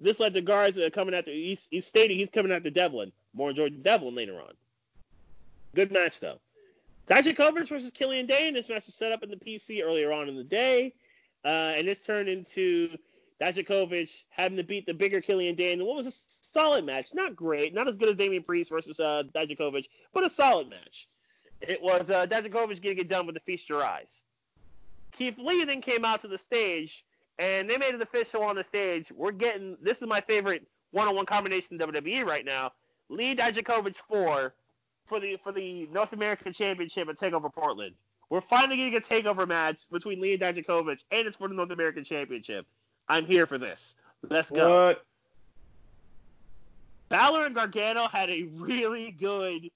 this led to Garza coming after. He's, he's stating he's coming after Devlin. More Jordan Devlin later on. Good match though. Dijakovic versus Killian Dain. This match was set up in the PC earlier on in the day, uh, and this turned into Dijakovic having to beat the bigger Killian Dain. What was a solid match? Not great, not as good as Damian Priest versus uh, Dijakovic, but a solid match. It was uh, Dijakovic getting it done with the Feast Your Eyes. Keith Lee then came out to the stage, and they made it official on the stage. We're getting this is my favorite one-on-one combination in WWE right now. Lee Dijakovic four for the for the North American Championship at Takeover Portland. We're finally getting a takeover match between Lee and Dijakovic, and it's for the North American Championship. I'm here for this. Let's go. What? Balor and Gargano had a really good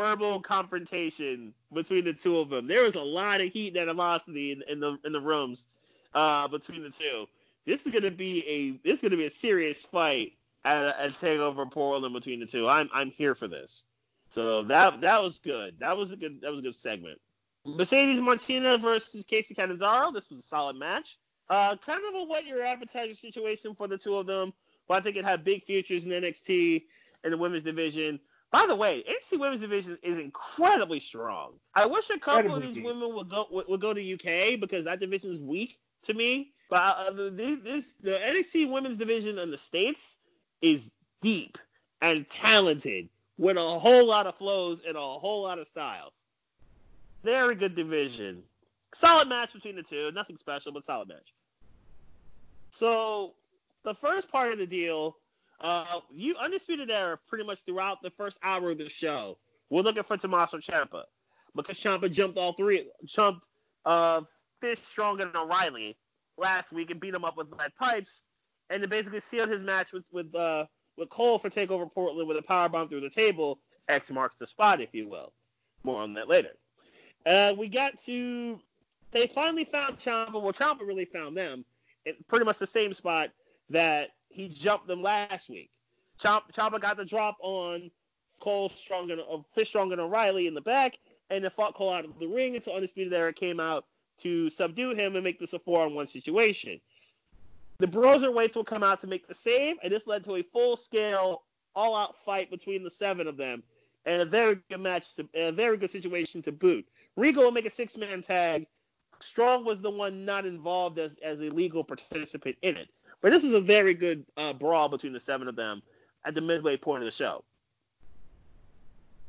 verbal confrontation between the two of them. There was a lot of heat and animosity in, in the in the rooms uh, between the two. This is gonna be a this is gonna be a serious fight at, at Takeover Portland between the two. I'm I'm here for this. So that that was good. That was a good that was a good segment. Mercedes Martinez versus Kacy Catanzaro. This was a solid match. Uh, kind of a what your advertising situation for the two of them. But I think it had big futures in NXT and the women's division. By the way, NXT women's division is incredibly strong. I wish a couple of these deep. women would go would, would go to UK because that division is weak to me. But uh, the, this the NXT women's division in the states is deep and talented with a whole lot of flows and a whole lot of styles. Very good division. Solid match between the two. Nothing special, but solid match. So the first part of the deal, uh, you undisputed era pretty much throughout the first hour of the show. We're looking for Tommaso Ciampa because Ciampa jumped all three, jumped uh, Fish, stronger and O'Reilly last week and beat him up with lead pipes, and basically sealed his match with with uh, with Cole for Takeover Portland with a power bomb through the table. X marks the spot, if you will. More on that later. Uh, we got to they finally found Ciampa. Well, Ciampa really found them in pretty much the same spot that he jumped them last week. Ciampa, Ciampa got the drop on Cole Strong and Fish Strong and O'Reilly in the back, and then fought Cole out of the ring until Undisputed Era came out to subdue him and make this a four-on-one situation. The Broserweights will come out to make the save, and this led to a full-scale, all-out fight between the seven of them, and a very good match, to, a very good situation to boot. Regal will make a six-man tag. Strong was the one not involved as as a legal participant in it, but this is a very good uh, brawl between the seven of them at the midway point of the show.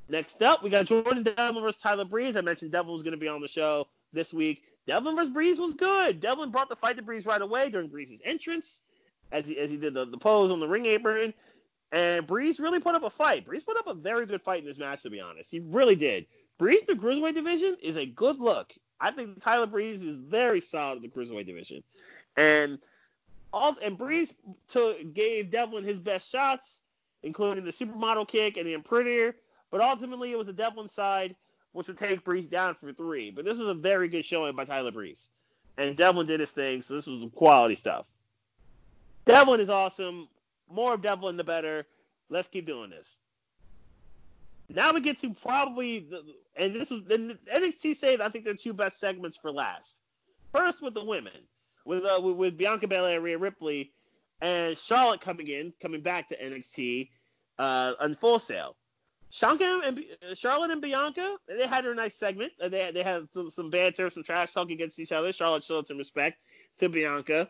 Next up, we got Jordan Devlin versus Tyler Breeze. I mentioned Devlin was going to be on the show this week. Devlin versus Breeze was good. Devlin brought the fight to Breeze right away during Breeze's entrance, as he as he did the, the pose on the ring apron. And Breeze really put up a fight. Breeze put up a very good fight in this match, to be honest. He really did. Breeze the cruiserweight division is a good look. I think Tyler Breeze is very solid in the cruiserweight division, and all and Breeze took, gave Devlin his best shots, including the supermodel kick and the Unprettier. But ultimately, it was the Devlin side which would take Breeze down for three. But this was a very good showing by Tyler Breeze, and Devlin did his thing. So this was quality stuff. Devlin is awesome. More of Devlin, the better. Let's keep doing this. Now we get to probably, the, and this is the NXT saved. I think their two best segments for last. First with the women, with uh, with, Bianca Belair, Rhea Ripley, and Charlotte coming in, coming back to NXT uh, on Full Sail. Shanka and uh, Charlotte and Bianca, they had a nice segment. Uh, they they had some, some banter, some trash talk against each other. Charlotte showed some respect to Bianca,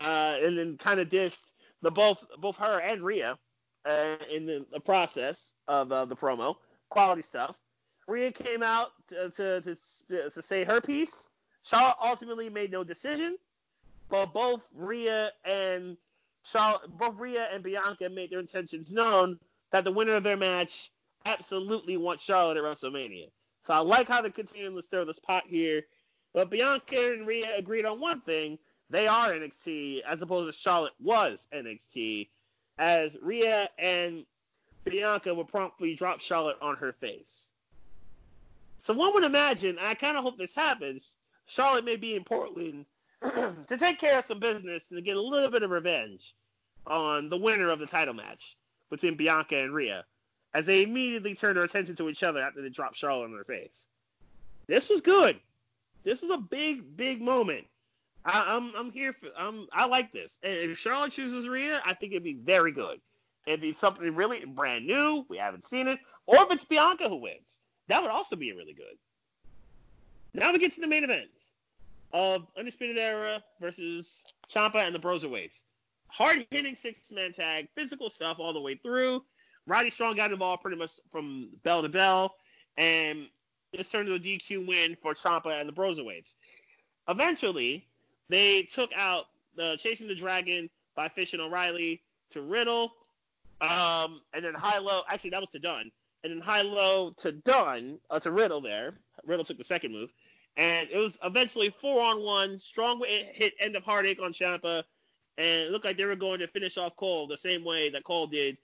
uh, and then kind of dissed the both both her and Rhea uh, in the, the, process of uh, the promo. Quality stuff. Rhea came out to, to, to, to say her piece. Charlotte ultimately made no decision, but both Rhea and Charlotte, both Rhea and Bianca made their intentions known that the winner of their match absolutely wants Charlotte at WrestleMania. So I like how they're continuing to stir this pot here. But Bianca and Rhea agreed on one thing. They are NXT as opposed to Charlotte was NXT, as Rhea and Bianca would promptly drop Charlotte on her face. So one would imagine, I kind of hope this happens, Charlotte may be in Portland to take care of some business and to get a little bit of revenge on the winner of the title match between Bianca and Rhea, as they immediately turn their attention to each other after they dropped Charlotte on their face. This was good. This was a big, big moment. I, am I'm, I'm here for I'm I like this. And if Charlotte chooses Rhea, I think it'd be very good. It'd be something really brand new. We haven't seen it. Or if it's Bianca who wins, that would also be really good. Now we get to the main event of Undisputed Era versus Ciampa and the Broserweights. Hard hitting six man tag, physical stuff all the way through. Roddy Strong got involved pretty much from bell to bell, and this turned into a DQ win for Ciampa and the Broserweights. Eventually, they took out the Chasing the Dragon by Fish and O'Reilly to Riddle, um, and then high low. Actually, that was to Dunne and then high low to Dunne, uh, to Riddle there. Riddle took the second move. And it was eventually four on one. Strong hit end of heartache on Ciampa. And it looked like they were going to finish off Cole the same way that Cole did,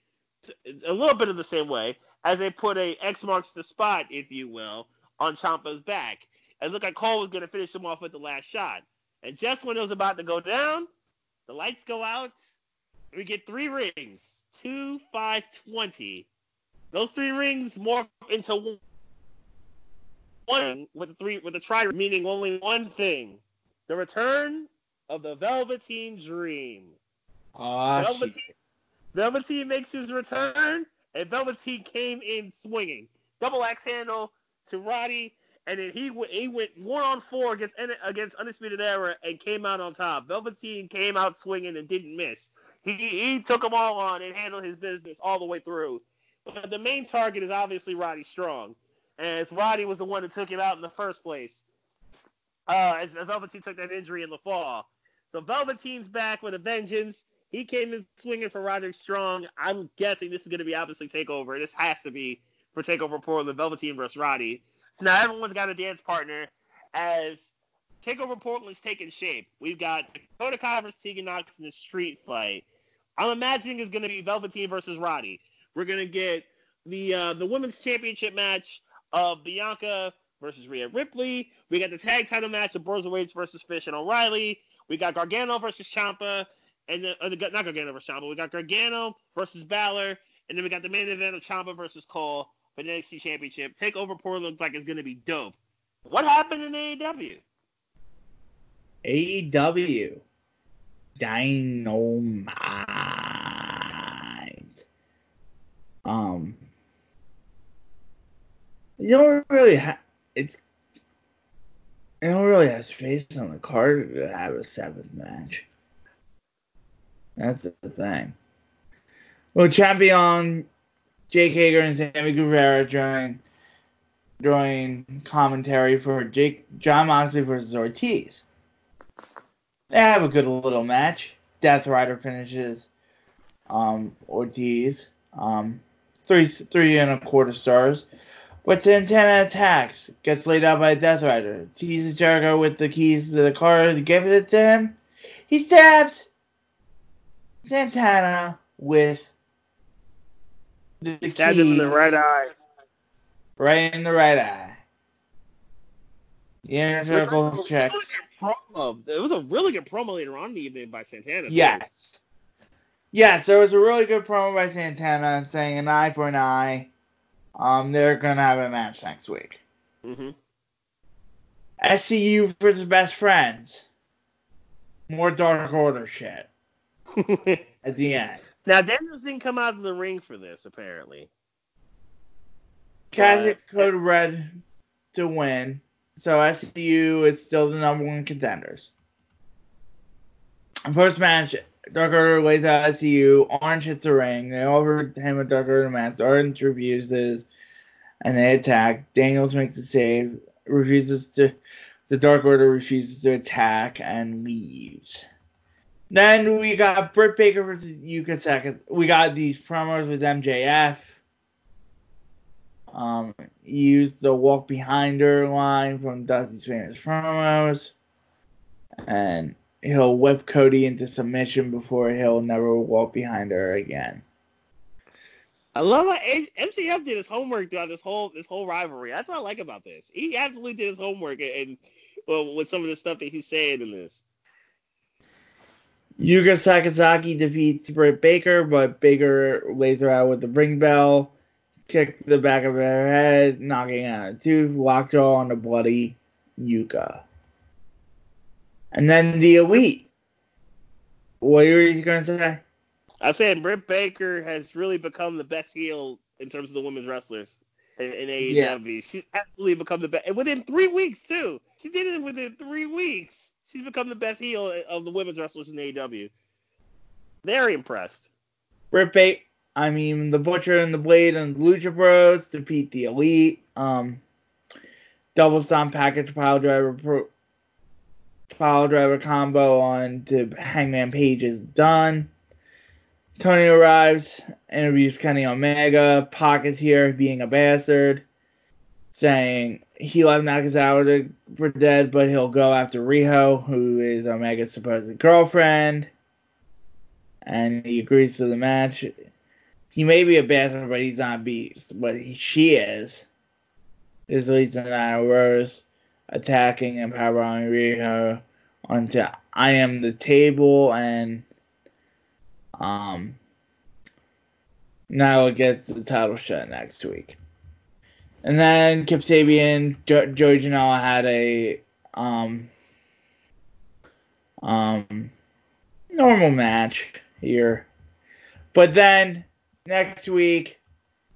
a little bit of the same way, as they put a X marks the spot, if you will, on Ciampa's back. It looked like Cole was going to finish him off with the last shot. And just when it was about to go down, the lights go out. We get three rings. Two, five, twenty those three rings morph into one with the three with the tri meaning only one thing: the return of the Velveteen Dream. Oh, Velveteen, Velveteen makes his return, and Velveteen came in swinging. Double axe handle to Roddy, and then he he went one on four against against Undisputed Era and came out on top. Velveteen came out swinging and didn't miss. He he took them all on and handled his business all the way through. But the main target is obviously Roddy Strong, as Roddy was the one that took him out in the first place. Uh, as, as Velveteen took that injury in the fall. So Velveteen's back with a vengeance. He came in swinging for Roderick Strong. I'm guessing this is going to be obviously Takeover. This has to be for Takeover Portland, Velveteen versus Roddy. So now everyone's got a dance partner as Takeover Portland's taking shape. We've got Dakota Kai versus Tegan Nox in the street fight. I'm imagining it's going to be Velveteen versus Roddy. We're gonna get the uh, the women's championship match of Bianca versus Rhea Ripley. We got the tag title match of Broserweights versus Fish and O'Reilly. We got Gargano versus Ciampa, and then, uh, not Gargano versus Ciampa. We got Gargano versus Balor, and then we got the main event of Ciampa versus Cole for the NXT Championship. Takeover Portland looks like it's gonna be dope. What happened in AEW? AEW Dynamite. Um, you don't really have it's. You don't really have space on the card to have a seventh match. That's the thing. Well, champion Jake Hager and Sammy Guevara join join commentary for Jake Jon Moxley versus Ortiz. They have a good little match. Death Rider finishes um, Ortiz. Um, three three and a quarter stars. But Santana attacks, gets laid out by Death Rider, teases Jericho with the keys to the car, gives it to him. He stabs Santana with the he keys. him in the right eye. Right in the right eye. The inner circle checks. It was a really good promo later on in the evening by Santana. Yes. Yes, there was a really good promo by Santana saying an eye for an eye. Um, they're gonna have a match next week. Mhm. SCU versus Best Friends. More Dark Order shit. at the end. Now Daniels didn't come out of the ring for this apparently. Cassidy Code Red to win. So SCU is still the number one contenders. First match, Dark Order lays out SCU. Orange hits a ring. They offer him a Dark Order match. Orange refuses, and they attack. Daniels makes a save. Refuses to. The Dark Order refuses to attack and leaves. Then we got Britt Baker versus Yuka Second. We got these promos with MJF. Um, used the walk behind her line from Dusty's famous promos. And he'll whip Cody into submission before he'll never walk behind her again. I love how MJF did his homework throughout this whole this whole rivalry. That's what I like about this. He absolutely did his homework and, and well, with some of the stuff that he's saying in this. Yuka Sakazaki defeats Britt Baker, but Baker lays her out with the ring bell, kicks the back of her head, knocking out a tooth, lockjaw on the bloody Yuka. And then the Elite. What were you going to say? I'm saying Britt Baker has really become the best heel in terms of the women's wrestlers in, in AEW. Yes. She's absolutely become the best. And within three weeks, too. She did it within three weeks. She's become the best heel of the women's wrestlers in AEW. Very impressed. Britt Baker, I mean, the Butcher and the Blade and Lucha Bros defeat the Elite. Um, double stomp package pile driver pile driver combo on to Hangman Page is done. Tony arrives, interviews Kenny Omega. Pac is here being a bastard, saying he left Nakazawa for dead, but he'll go after Riho, who is Omega's supposed girlfriend. And he agrees to the match. He may be a bastard, but he's not a beast. But he, she is. This leads to Nyla Rose attacking and powering Riho onto I am the table and um Nyla gets the title shot next week. And then Kip Sabian, jo- Joey Janela had a um um normal match here. But then next week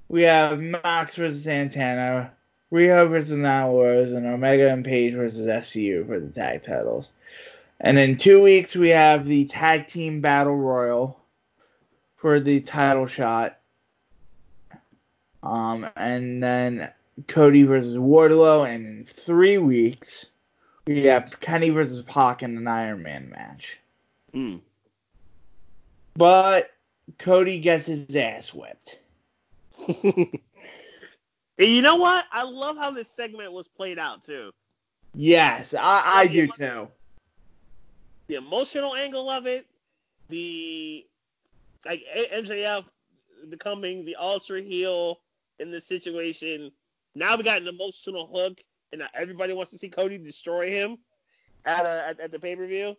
we have Mox versus Santana, Riho versus Wars, and Omega and Page versus SCU for the tag titles. And in two weeks we have the tag team battle royal for the title shot. Um, and then Cody versus Wardlow, and in three weeks we have Kenny versus Pac in an Iron Man match. Hmm. But Cody gets his ass whipped. you know what? I love how this segment was played out too. Yes, I, I do too. The emotional angle of it, the like MJF becoming the ultra heel in this situation. Now we got an emotional hook, and now everybody wants to see Cody destroy him at a, at, at the pay per view.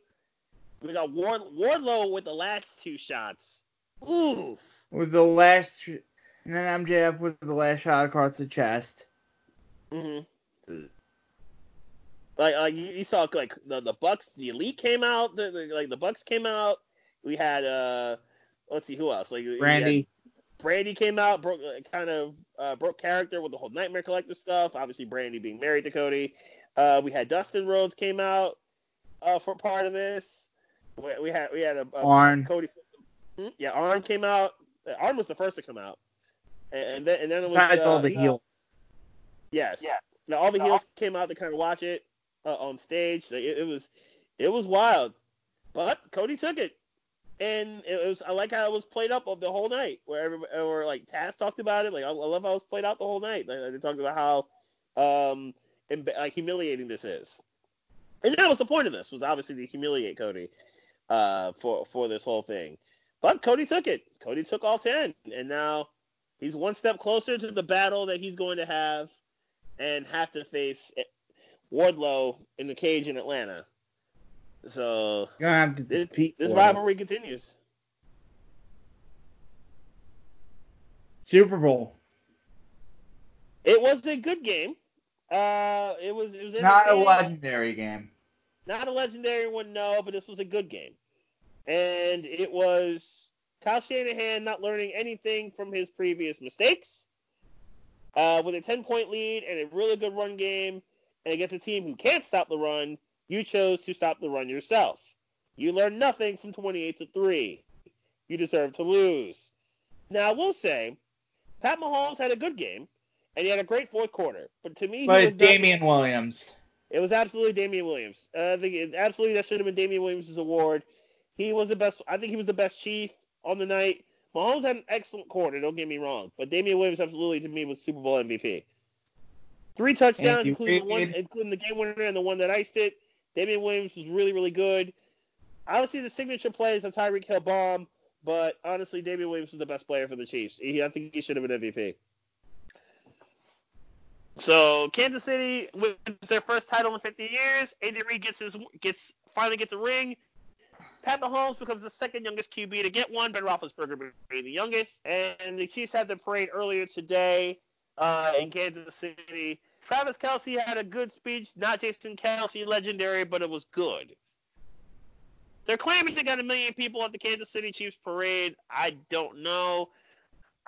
We got Ward, Wardlow with the last two shots. Ooh. With the last, and then MJF with the last shot across the chest. Mhm. Like, like you, saw like the the Bucks, the Elite came out, the, the like the Bucks came out. We had uh, let's see who else like Brandi. Brandi came out, broke uh, kind of uh, broke character with the whole Nightmare Collective stuff. Obviously, Brandi being married to Cody. Uh, we had Dustin Rhodes came out uh, for part of this. We, we had we had a, a Arn. Cody. Hmm? Yeah, Arn came out. Arn was the first to come out, and, and then and then it was besides all the uh, heels. Yes. Yeah. Now all the heels came out to kind of watch it uh, on stage. So it, it was it was wild, but Cody took it and it was I like how it was played up of the whole night, where everybody, or like Taz talked about it. Like I, I love how it was played out the whole night. Like, they talked about how um like humiliating this is, and that was the point of this was obviously to humiliate Cody uh for for this whole thing. But Cody took it. Cody took all ten, and now he's one step closer to the battle that he's going to have and have to face Wardlow in the cage in Atlanta. So you're gonna have to this. This rivalry continues. Super Bowl. It was a good game. Uh, it was it was not a legendary game. Not a legendary one, no, but this was a good game. And it was Kyle Shanahan not learning anything from his previous mistakes. Uh, with a 10 point lead and a really good run game, and against a team who can't stop the run, you chose to stop the run yourself. You learned nothing from 28 to 3. You deserve to lose. Now, I will say, Pat Mahomes had a good game, and he had a great fourth quarter. But to me, he But was Damien Williams. It was absolutely Damien Williams. Uh, I think it, absolutely that should have been Damien Williams' award. He was the best. I think he was the best chief on the night. Mahomes had an excellent quarter. Don't get me wrong, but Damien Williams absolutely to me was Super Bowl MVP. Three touchdowns, including the one, including the game winner and the one that iced it. Damien Williams was really, really good. Obviously, the signature play is the Tyreek Hill bomb, but honestly, Damien Williams was the best player for the Chiefs. He, I think he should have been MVP. So Kansas City wins their first title in 50 years. Andy Reid gets his gets finally gets a ring. Pat Mahomes becomes the second youngest QB to get one. Ben Roethlisberger being the youngest. And the Chiefs had their parade earlier today uh, in Kansas City. Travis Kelce had a good speech, not Jason Kelce legendary, but it was good. They're claiming they got a million people at the Kansas City Chiefs parade. I don't know.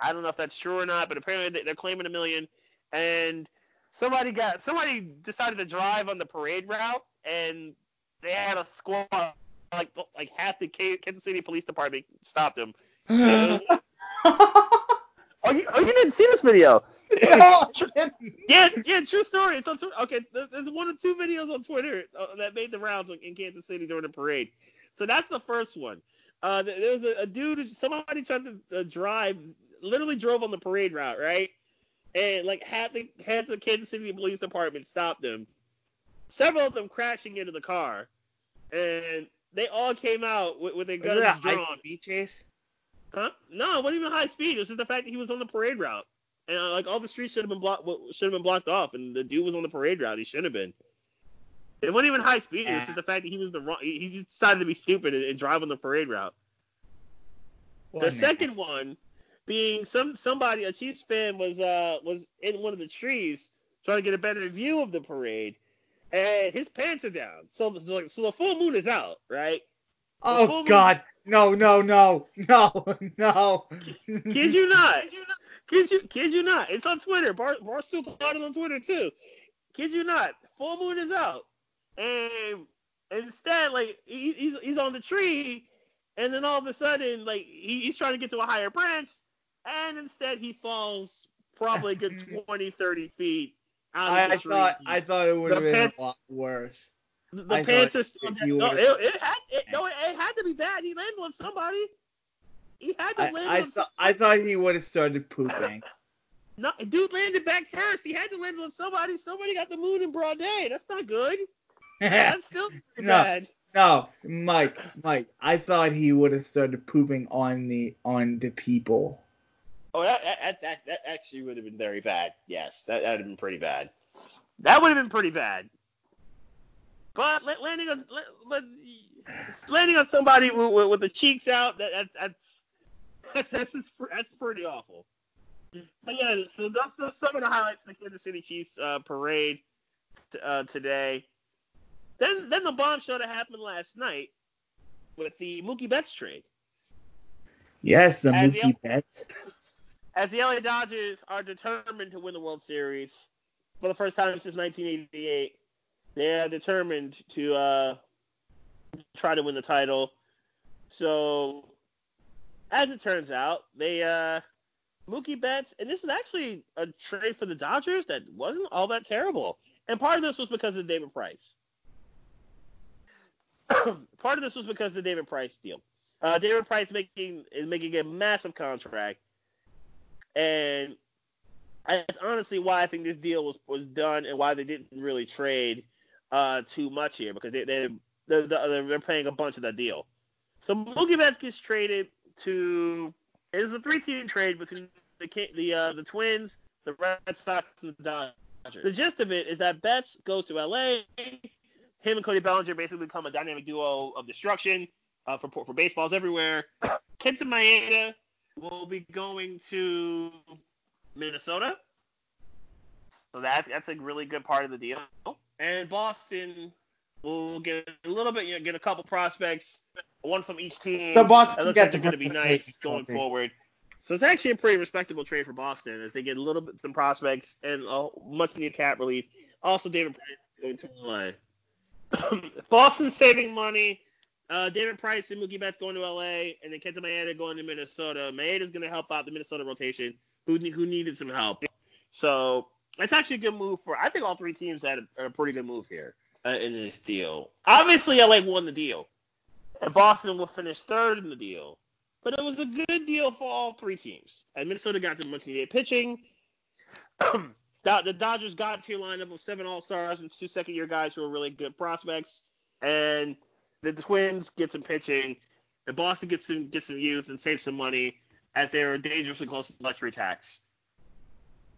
I don't know if that's true or not, but apparently they- they're claiming a million. And somebody got somebody decided to drive on the parade route, and they had a squad like like half the Kansas City Police Department stopped them. Oh, you, oh, you didn't see this video? No, Yeah, yeah, true story. It's on Twitter. Okay, there's one or two videos on Twitter uh, that made the rounds in Kansas City during the parade. So that's the first one. Uh, there was a, a dude, somebody tried to uh, drive, literally drove on the parade route, right? And like had the had the Kansas City Police Department stop them. Several of them crashing into the car, and they all came out with, with their Was guns it a drawn. high speed chase? Huh? No, it wasn't even high speed. It was just the fact that he was on the parade route, and uh, like all the streets should have been blocked, should have been blocked off, and the dude was on the parade route. He shouldn't have been. It wasn't even high speed. It was just the fact that he was the wrong. He just decided to be stupid and, and drive on the parade route. the What an second one being some somebody a Chiefs fan was uh was in one of the trees trying to get a better view of the parade, and his pants are down. So the, so, so the full moon is out, right? Oh full- God, no, no, no, no, no. Kid you not. Kid you kid you not. It's on Twitter. Bar Barstool caught it on Twitter too. Kid you not. Full moon is out. And instead, like he, he's he's on the tree, and then all of a sudden, like he, he's trying to get to a higher branch, and instead he falls probably a good 20, 30 feet out of I, the I tree. thought I thought it would have been pan- a lot worse. The, the I pants thought are still if down. you No, it, it had it, no, it, it had to be bad. He landed on somebody. He had to I, land I on thought I thought he would have started pooping. No, dude landed back first. He had to land on somebody. Somebody got the moon in broad day. That's not good. That's still No. bad. no, Mike, Mike, I thought he would have started pooping on the on the people. Oh, that that, that, that actually would have been very bad. Yes, that that would have been pretty bad. That would have been pretty bad. But landing on but landing on somebody with, with, with the cheeks out, that, that's that's that's that's pretty awful. But yeah, so that's, that's some of the highlights of the Kansas City Chiefs uh, parade t- uh, today. Then then the bombshell that happened last night with the Mookie Betts trade. Yes, the As the- Mookie Betts. as the LA Dodgers are determined to win the World Series for the first time since 1988, they are determined to uh, try to win the title. So, as it turns out, they uh, Mookie Betts, and this is actually a trade for the Dodgers that wasn't all that terrible. And part of this was because of David Price. part of this was because of the David Price deal. Uh, David Price making is making a massive contract and that's honestly why I think this deal was, was done and why they didn't really trade uh, too much here because they, they, they're, they're, paying a bunch of that deal. So Mookie Betts gets traded to it is a three-team trade between the the uh, the Twins, the Red Sox, and the Dodgers. The gist of it is that Betts goes to LA. Him and Cody Bellinger basically become a dynamic duo of destruction uh, for for baseballs everywhere. Kenta Maeda will be going to Minnesota. So that's that's a really good part of the deal. And Boston will get a little bit, you know, get a couple prospects, one from each team. So Boston looks gets like they're going to be nice going Trophy. forward. So it's actually a pretty respectable trade for Boston as they get a little bit some prospects and uh, much needed cap relief. Also, David Price going to LA. Boston saving money. Uh, David Price and Mookie Betts going to LA, and then Kenta Maeda going to Minnesota. Maeda's going to help out the Minnesota rotation, who who needed some help. So it's actually a good move for. I think all three teams had a, a pretty good move here uh, in this deal. Obviously, LA won the deal, and Boston will finish third in the deal. But it was a good deal for all three teams. And Minnesota got some much needed pitching. the Dodgers got to a lineup of seven All Stars and two second year guys who are really good prospects. And the Twins get some pitching. And Boston gets some get some youth and save some money as they're dangerously close to luxury tax.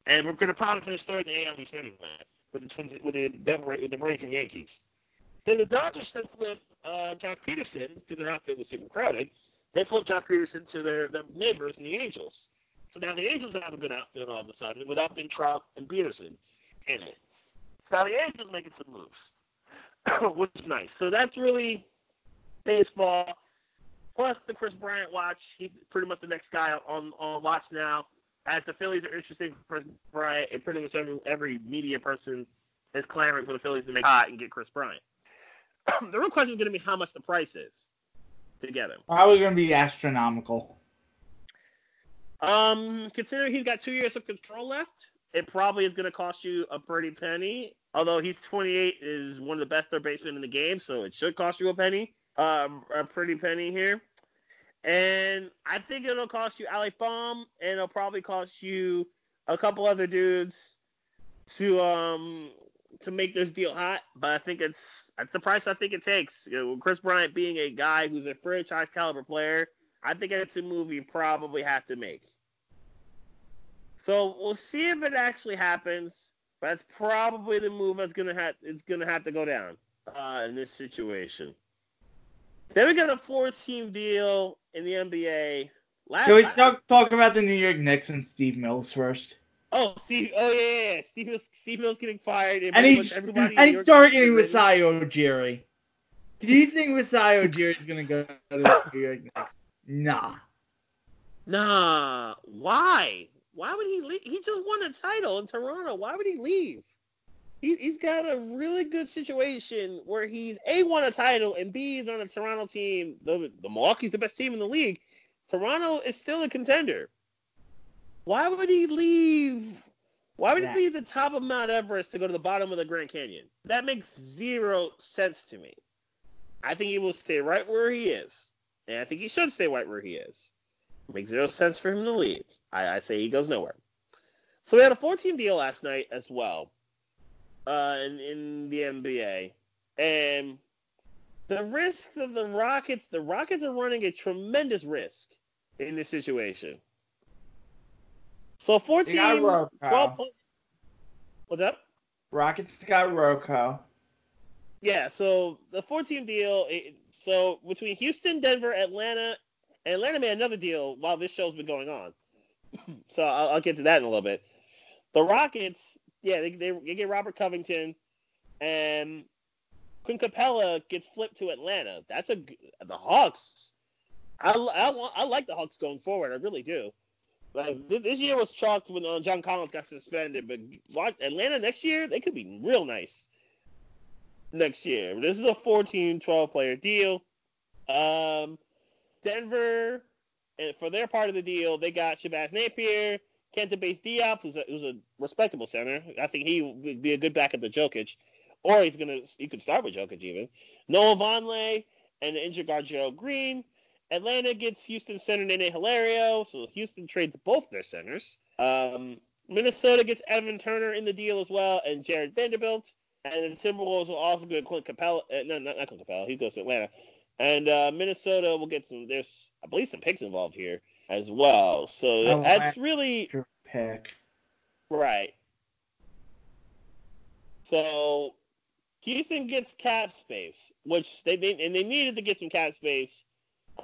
And we're going to probably finish third in the AL East anyway with the Twins with the Devil with the Braves and Yankees. Then the Dodgers then flip uh, Joc Pederson because their outfield was super crowded they flipped Joc Pederson to their, their neighbors the Angels. So now the Angels have a good outfield all of a sudden without Ben Trout and Pederson in it. So now the Angels making some moves, which is nice. So that's really baseball. Plus the Kris Bryant watch. He's pretty much the next guy on on watch now. As the Phillies are interested in Kris Bryant, and pretty much every, every media person is clamoring for the Phillies to make hot and get Kris Bryant. the real question is going to be how much the price is to get him. Probably going to be astronomical. Um, considering he's got two years of control left, it probably is going to cost you a pretty penny. Although he's 28, is one of the best third basemen in the game, so it should cost you a penny, um, a pretty penny here. And I think it'll cost you Alec Bohm, and it'll probably cost you a couple other dudes to um to make this deal hot, but I think it's that's the price I think it takes. You know, Kris Bryant being a guy who's a franchise caliber player, I think it's a move you probably have to make. So we'll see if it actually happens. But that's probably the move that's gonna have it's gonna have to go down uh, in this situation. Then we got a four-team deal in the NBA. Last Shall we talk talk about the New York Knicks and Steve Mills first? Oh, Steve. Oh yeah, yeah. Steve Mills. Steve Mills getting fired. And, he's and he's targeting Masai Ujiri. Do you think Masai Ujiri is gonna go to the New York Knicks? Nah. Nah. Why? Why would he leave? He just won a title in Toronto. Why would he leave? He, he's got a really good situation where he's a won a title and b is on a Toronto team. The the Milwaukee's the best team in the league. Toronto is still a contender. Why would he leave? Why would he leave the top of Mount Everest to go to the bottom of the Grand Canyon? That makes zero sense to me. I think he will stay right where he is, and I think he should stay right where he is. It makes zero sense for him to leave. I, I say he goes nowhere. So we had a 14 deal last night as well, uh, in, in the NBA, and the risk of the Rockets, the Rockets are running a tremendous risk in this situation. So 14, 12 points. What's up? Rockets got Rocco. Yeah, so the 14 deal, so between Houston, Denver, Atlanta, Atlanta made another deal while this show's been going on. so I'll, I'll, get to that in a little bit. The Rockets, yeah, they, they, they get Robert Covington, and Clint Capela gets flipped to Atlanta. That's a the Hawks. I, I, I like the Hawks going forward. I really do. Like this year was chalked when uh, John Collins got suspended, but Atlanta next year they could be real nice. Next year, this is a 14, 12 player deal. Um, Denver, and for their part of the deal, they got Shabazz Napier, Keita Bates-Diop, who's a, who's a respectable center. I think he would be a good backup to Jokic, or he's gonna he could start with Jokic even. Noah Vonleh and the injured guard Gerald Green. Atlanta gets Houston center Nene Hilario, so Houston trades both their centers. Um, Minnesota gets Evan Turner in the deal as well, and Jarred Vanderbilt. And the Timberwolves will also get Clint Capela. Uh, no, not, not Clint Capela. He goes to Atlanta. And uh, Minnesota will get some. There's, I believe, some picks involved here as well. So oh, that's really pick. Right. So Houston gets cap space, which they, they and they needed to get some cap space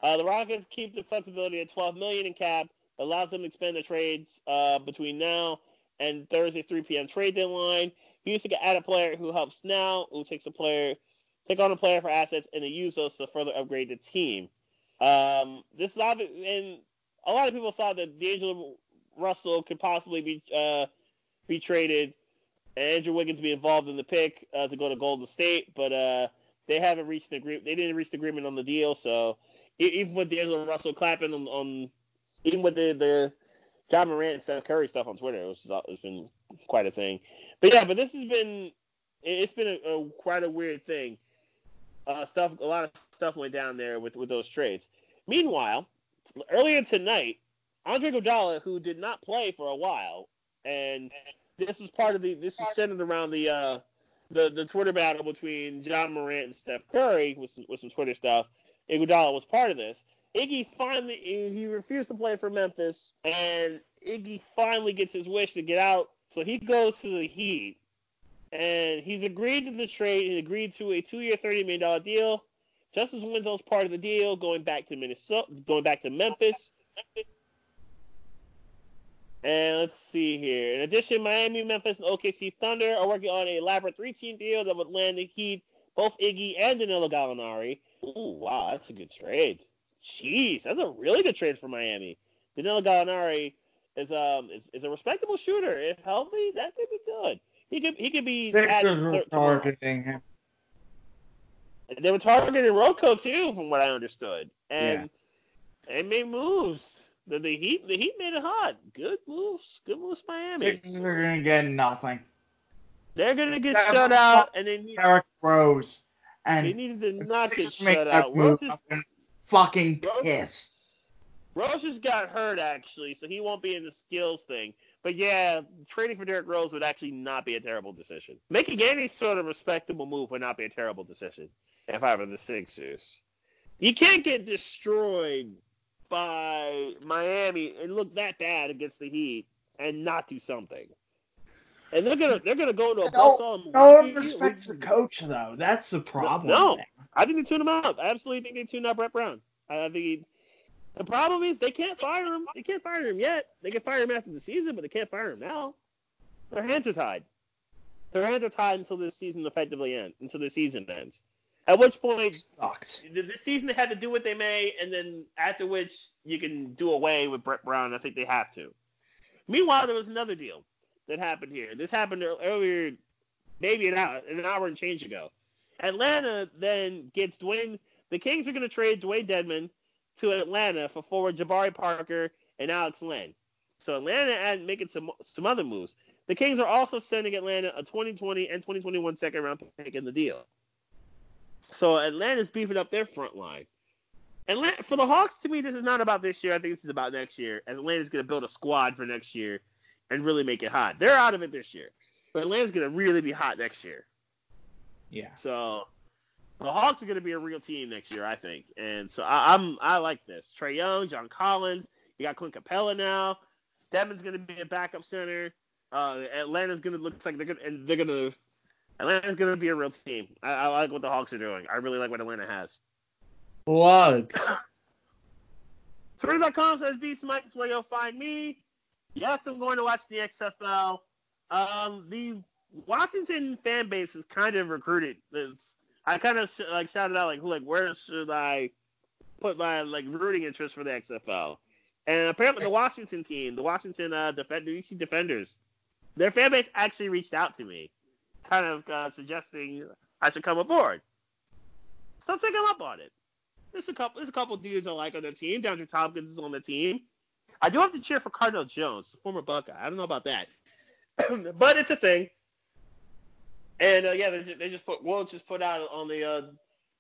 uh, the Rockets keep the flexibility at 12 million in cap, allows them to expand the trades uh, between now and Thursday 3 p.m. trade deadline. Houston can add a player who helps now, who takes a player, take on a player for assets, and then use those to further upgrade the team. Um, this is obvious, and a lot of people thought that D'Angelo Russell could possibly be uh, be traded, and Andrew Wiggins be involved in the pick uh, to go to Golden State, but uh, they haven't reached an agreement. They didn't reach the agreement on the deal, so even with D'Angelo Russell clapping on, on even with the the Ja Morant and Steph Curry stuff on Twitter, which it's been quite a thing. But yeah, but this has been it's been a, a quite a weird thing. Uh, stuff a lot of stuff went down there with with those trades. Meanwhile, earlier tonight, Andre Iguodala, who did not play for a while, and this is part of the this is centered around the uh, the the Twitter battle between Ja Morant and Steph Curry with some, with some Twitter stuff. Iguodala was part of this. Iggy finally he refused to play for Memphis, and Iggy finally gets his wish to get out, so he goes to the Heat, and he's agreed to the trade. He agreed to a two-year, thirty million dollar deal. Justice Winslow's part of the deal, going back to Minnesota, going back to Memphis. And let's see here. In addition, Miami, Memphis, and OKC Thunder are working on a elaborate three-team deal that would land the Heat both Iggy and Danilo Gallinari. Ooh, wow, that's a good trade. Jeez, that's a really good trade for Miami. Danilo Gallinari is um is, is a respectable shooter. If healthy, that could be good. He could he could be Sixers were targeting him. They were targeting Rocco too, from what I understood. And yeah. they made moves. The, the Heat the Heat made it hot. Good moves. Good moves, Miami. Sixers are gonna get nothing. They're gonna get shut out, and they need Derrick Rose. And they needed to not get shut out. Rose is, fucking pissed. Rose just got hurt actually, so he won't be in the skills thing. But yeah, trading for Derrick Rose would actually not be a terrible decision. Making any sort of respectable move would not be a terrible decision if I were the Sixers. You can't get destroyed by Miami and look that bad against the Heat and not do something. And they're gonna they're gonna go into a bus No one respects the coach though. That's the problem. No, I think they tune him out. I absolutely think they tune out Brett Brown. I think he, the problem is they can't fire him. They can't fire him yet. They can fire him after the season, but they can't fire him now. Their hands are tied. Their hands are tied until this season effectively ends. Until the season ends. At which point, sucks. This season they had to do what they may, and then after which you can do away with Brett Brown. I think they have to. Meanwhile, there was another deal that happened here. This happened earlier, maybe an hour, an hour and change ago. Atlanta then gets Dewayne. The Kings are going to trade Dewayne Dedmon to Atlanta for forward Jabari Parker and Alex Len. So Atlanta and making some some other moves. The Kings are also sending Atlanta a 2020 and 2021 second round pick in the deal. So Atlanta's beefing up their front line. Atlanta, for the Hawks, to me, this is not about this year. I think this is about next year. Atlanta's going to build a squad for next year and really make it hot. They're out of it this year, but Atlanta's going to really be hot next year. Yeah. So the Hawks are going to be a real team next year, I think. And so I, am I like this. Trae Young, John Collins, you got Clint Capela now. Dedmon's going to be a backup center. Uh, Atlanta's going to look like they're going to and they're going to Atlanta's going to be a real team. I, I, like what the Hawks are doing. I really like what Atlanta has. What? Twitter.com says Beast Mike is where you'll find me. Yes, I'm going to watch the XFL. Um, the Washington fan base is kind of recruited this. I kind of sh- like shouted out like, like where should I put my like rooting interest for the XFL? And apparently the Washington team, the Washington uh, defend- DC Defenders, their fan base actually reached out to me, kind of uh, suggesting I should come aboard. So I'm taking up on it. There's a couple, there's a couple dudes I like on the team. DeAndre Thompkins is on the team. I do have to cheer for Cardale Jones, the former Buckeye. I don't know about that, but it's a thing. And uh, yeah, they just, they just put Woj just put out on the uh,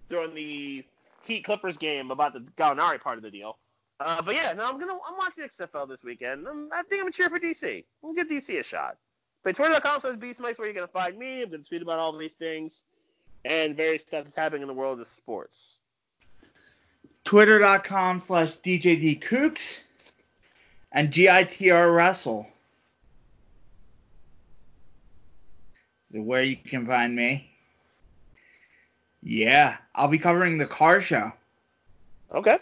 during the Heat Clippers game about the Gallinari part of the deal. Uh, but yeah, no, I'm gonna I'm watching XFL this weekend. I'm, i think I'm gonna cheer for DC. We'll give DC a shot. But Twitter.com says BeastMikes where you're gonna find me. I'm gonna tweet about all these things and various stuff that's happening in the world of sports. Twitter.com slash DJD and GITR Wrestle. where you can find me. Yeah, I'll be covering the car show. Okay.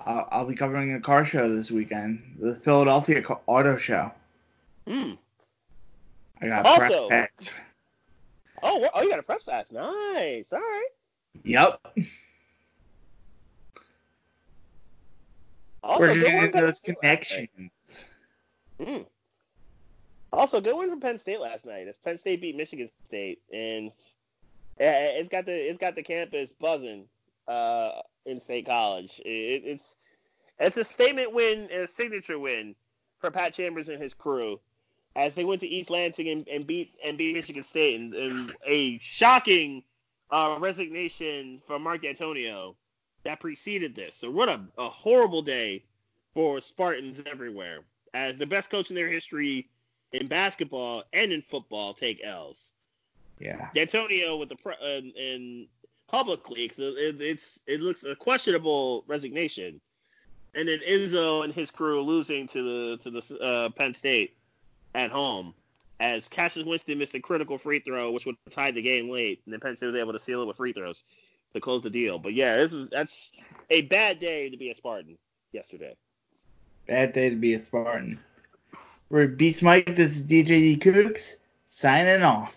I'll, I'll be covering the car show this weekend, the Philadelphia Auto Show. Hmm. I got also, press pass. Oh, oh, you got a press pass. Nice. All right. Yep. Also, We're good win those Penn State last night. connections. Mm. Also, good win for Penn State last night. As Penn State beat Michigan State, and it's got the it's got the campus buzzing uh, in State College. It, it's it's a statement win, and a signature win for Pat Chambers and his crew as they went to East Lansing and, and beat and beat Michigan State, and, and a shocking uh, resignation from Mark Dantonio that preceded this. So what a, a horrible day for Spartans everywhere, as the best coach in their history in basketball and in football take L's. Yeah. Dantonio with the pre- uh, in publicly, 'cause it, it's it looks a questionable resignation, and then Izzo and his crew losing to the to the uh, Penn State at home, as Cassius Winston missed a critical free throw, which would tied the game late, and then Penn State was able to seal it with free throws to close the deal. But yeah, this is that's a bad day to be a Spartan yesterday. Bad day to be a Spartan. We're Beast Mike. This is DJ D Cooks signing off.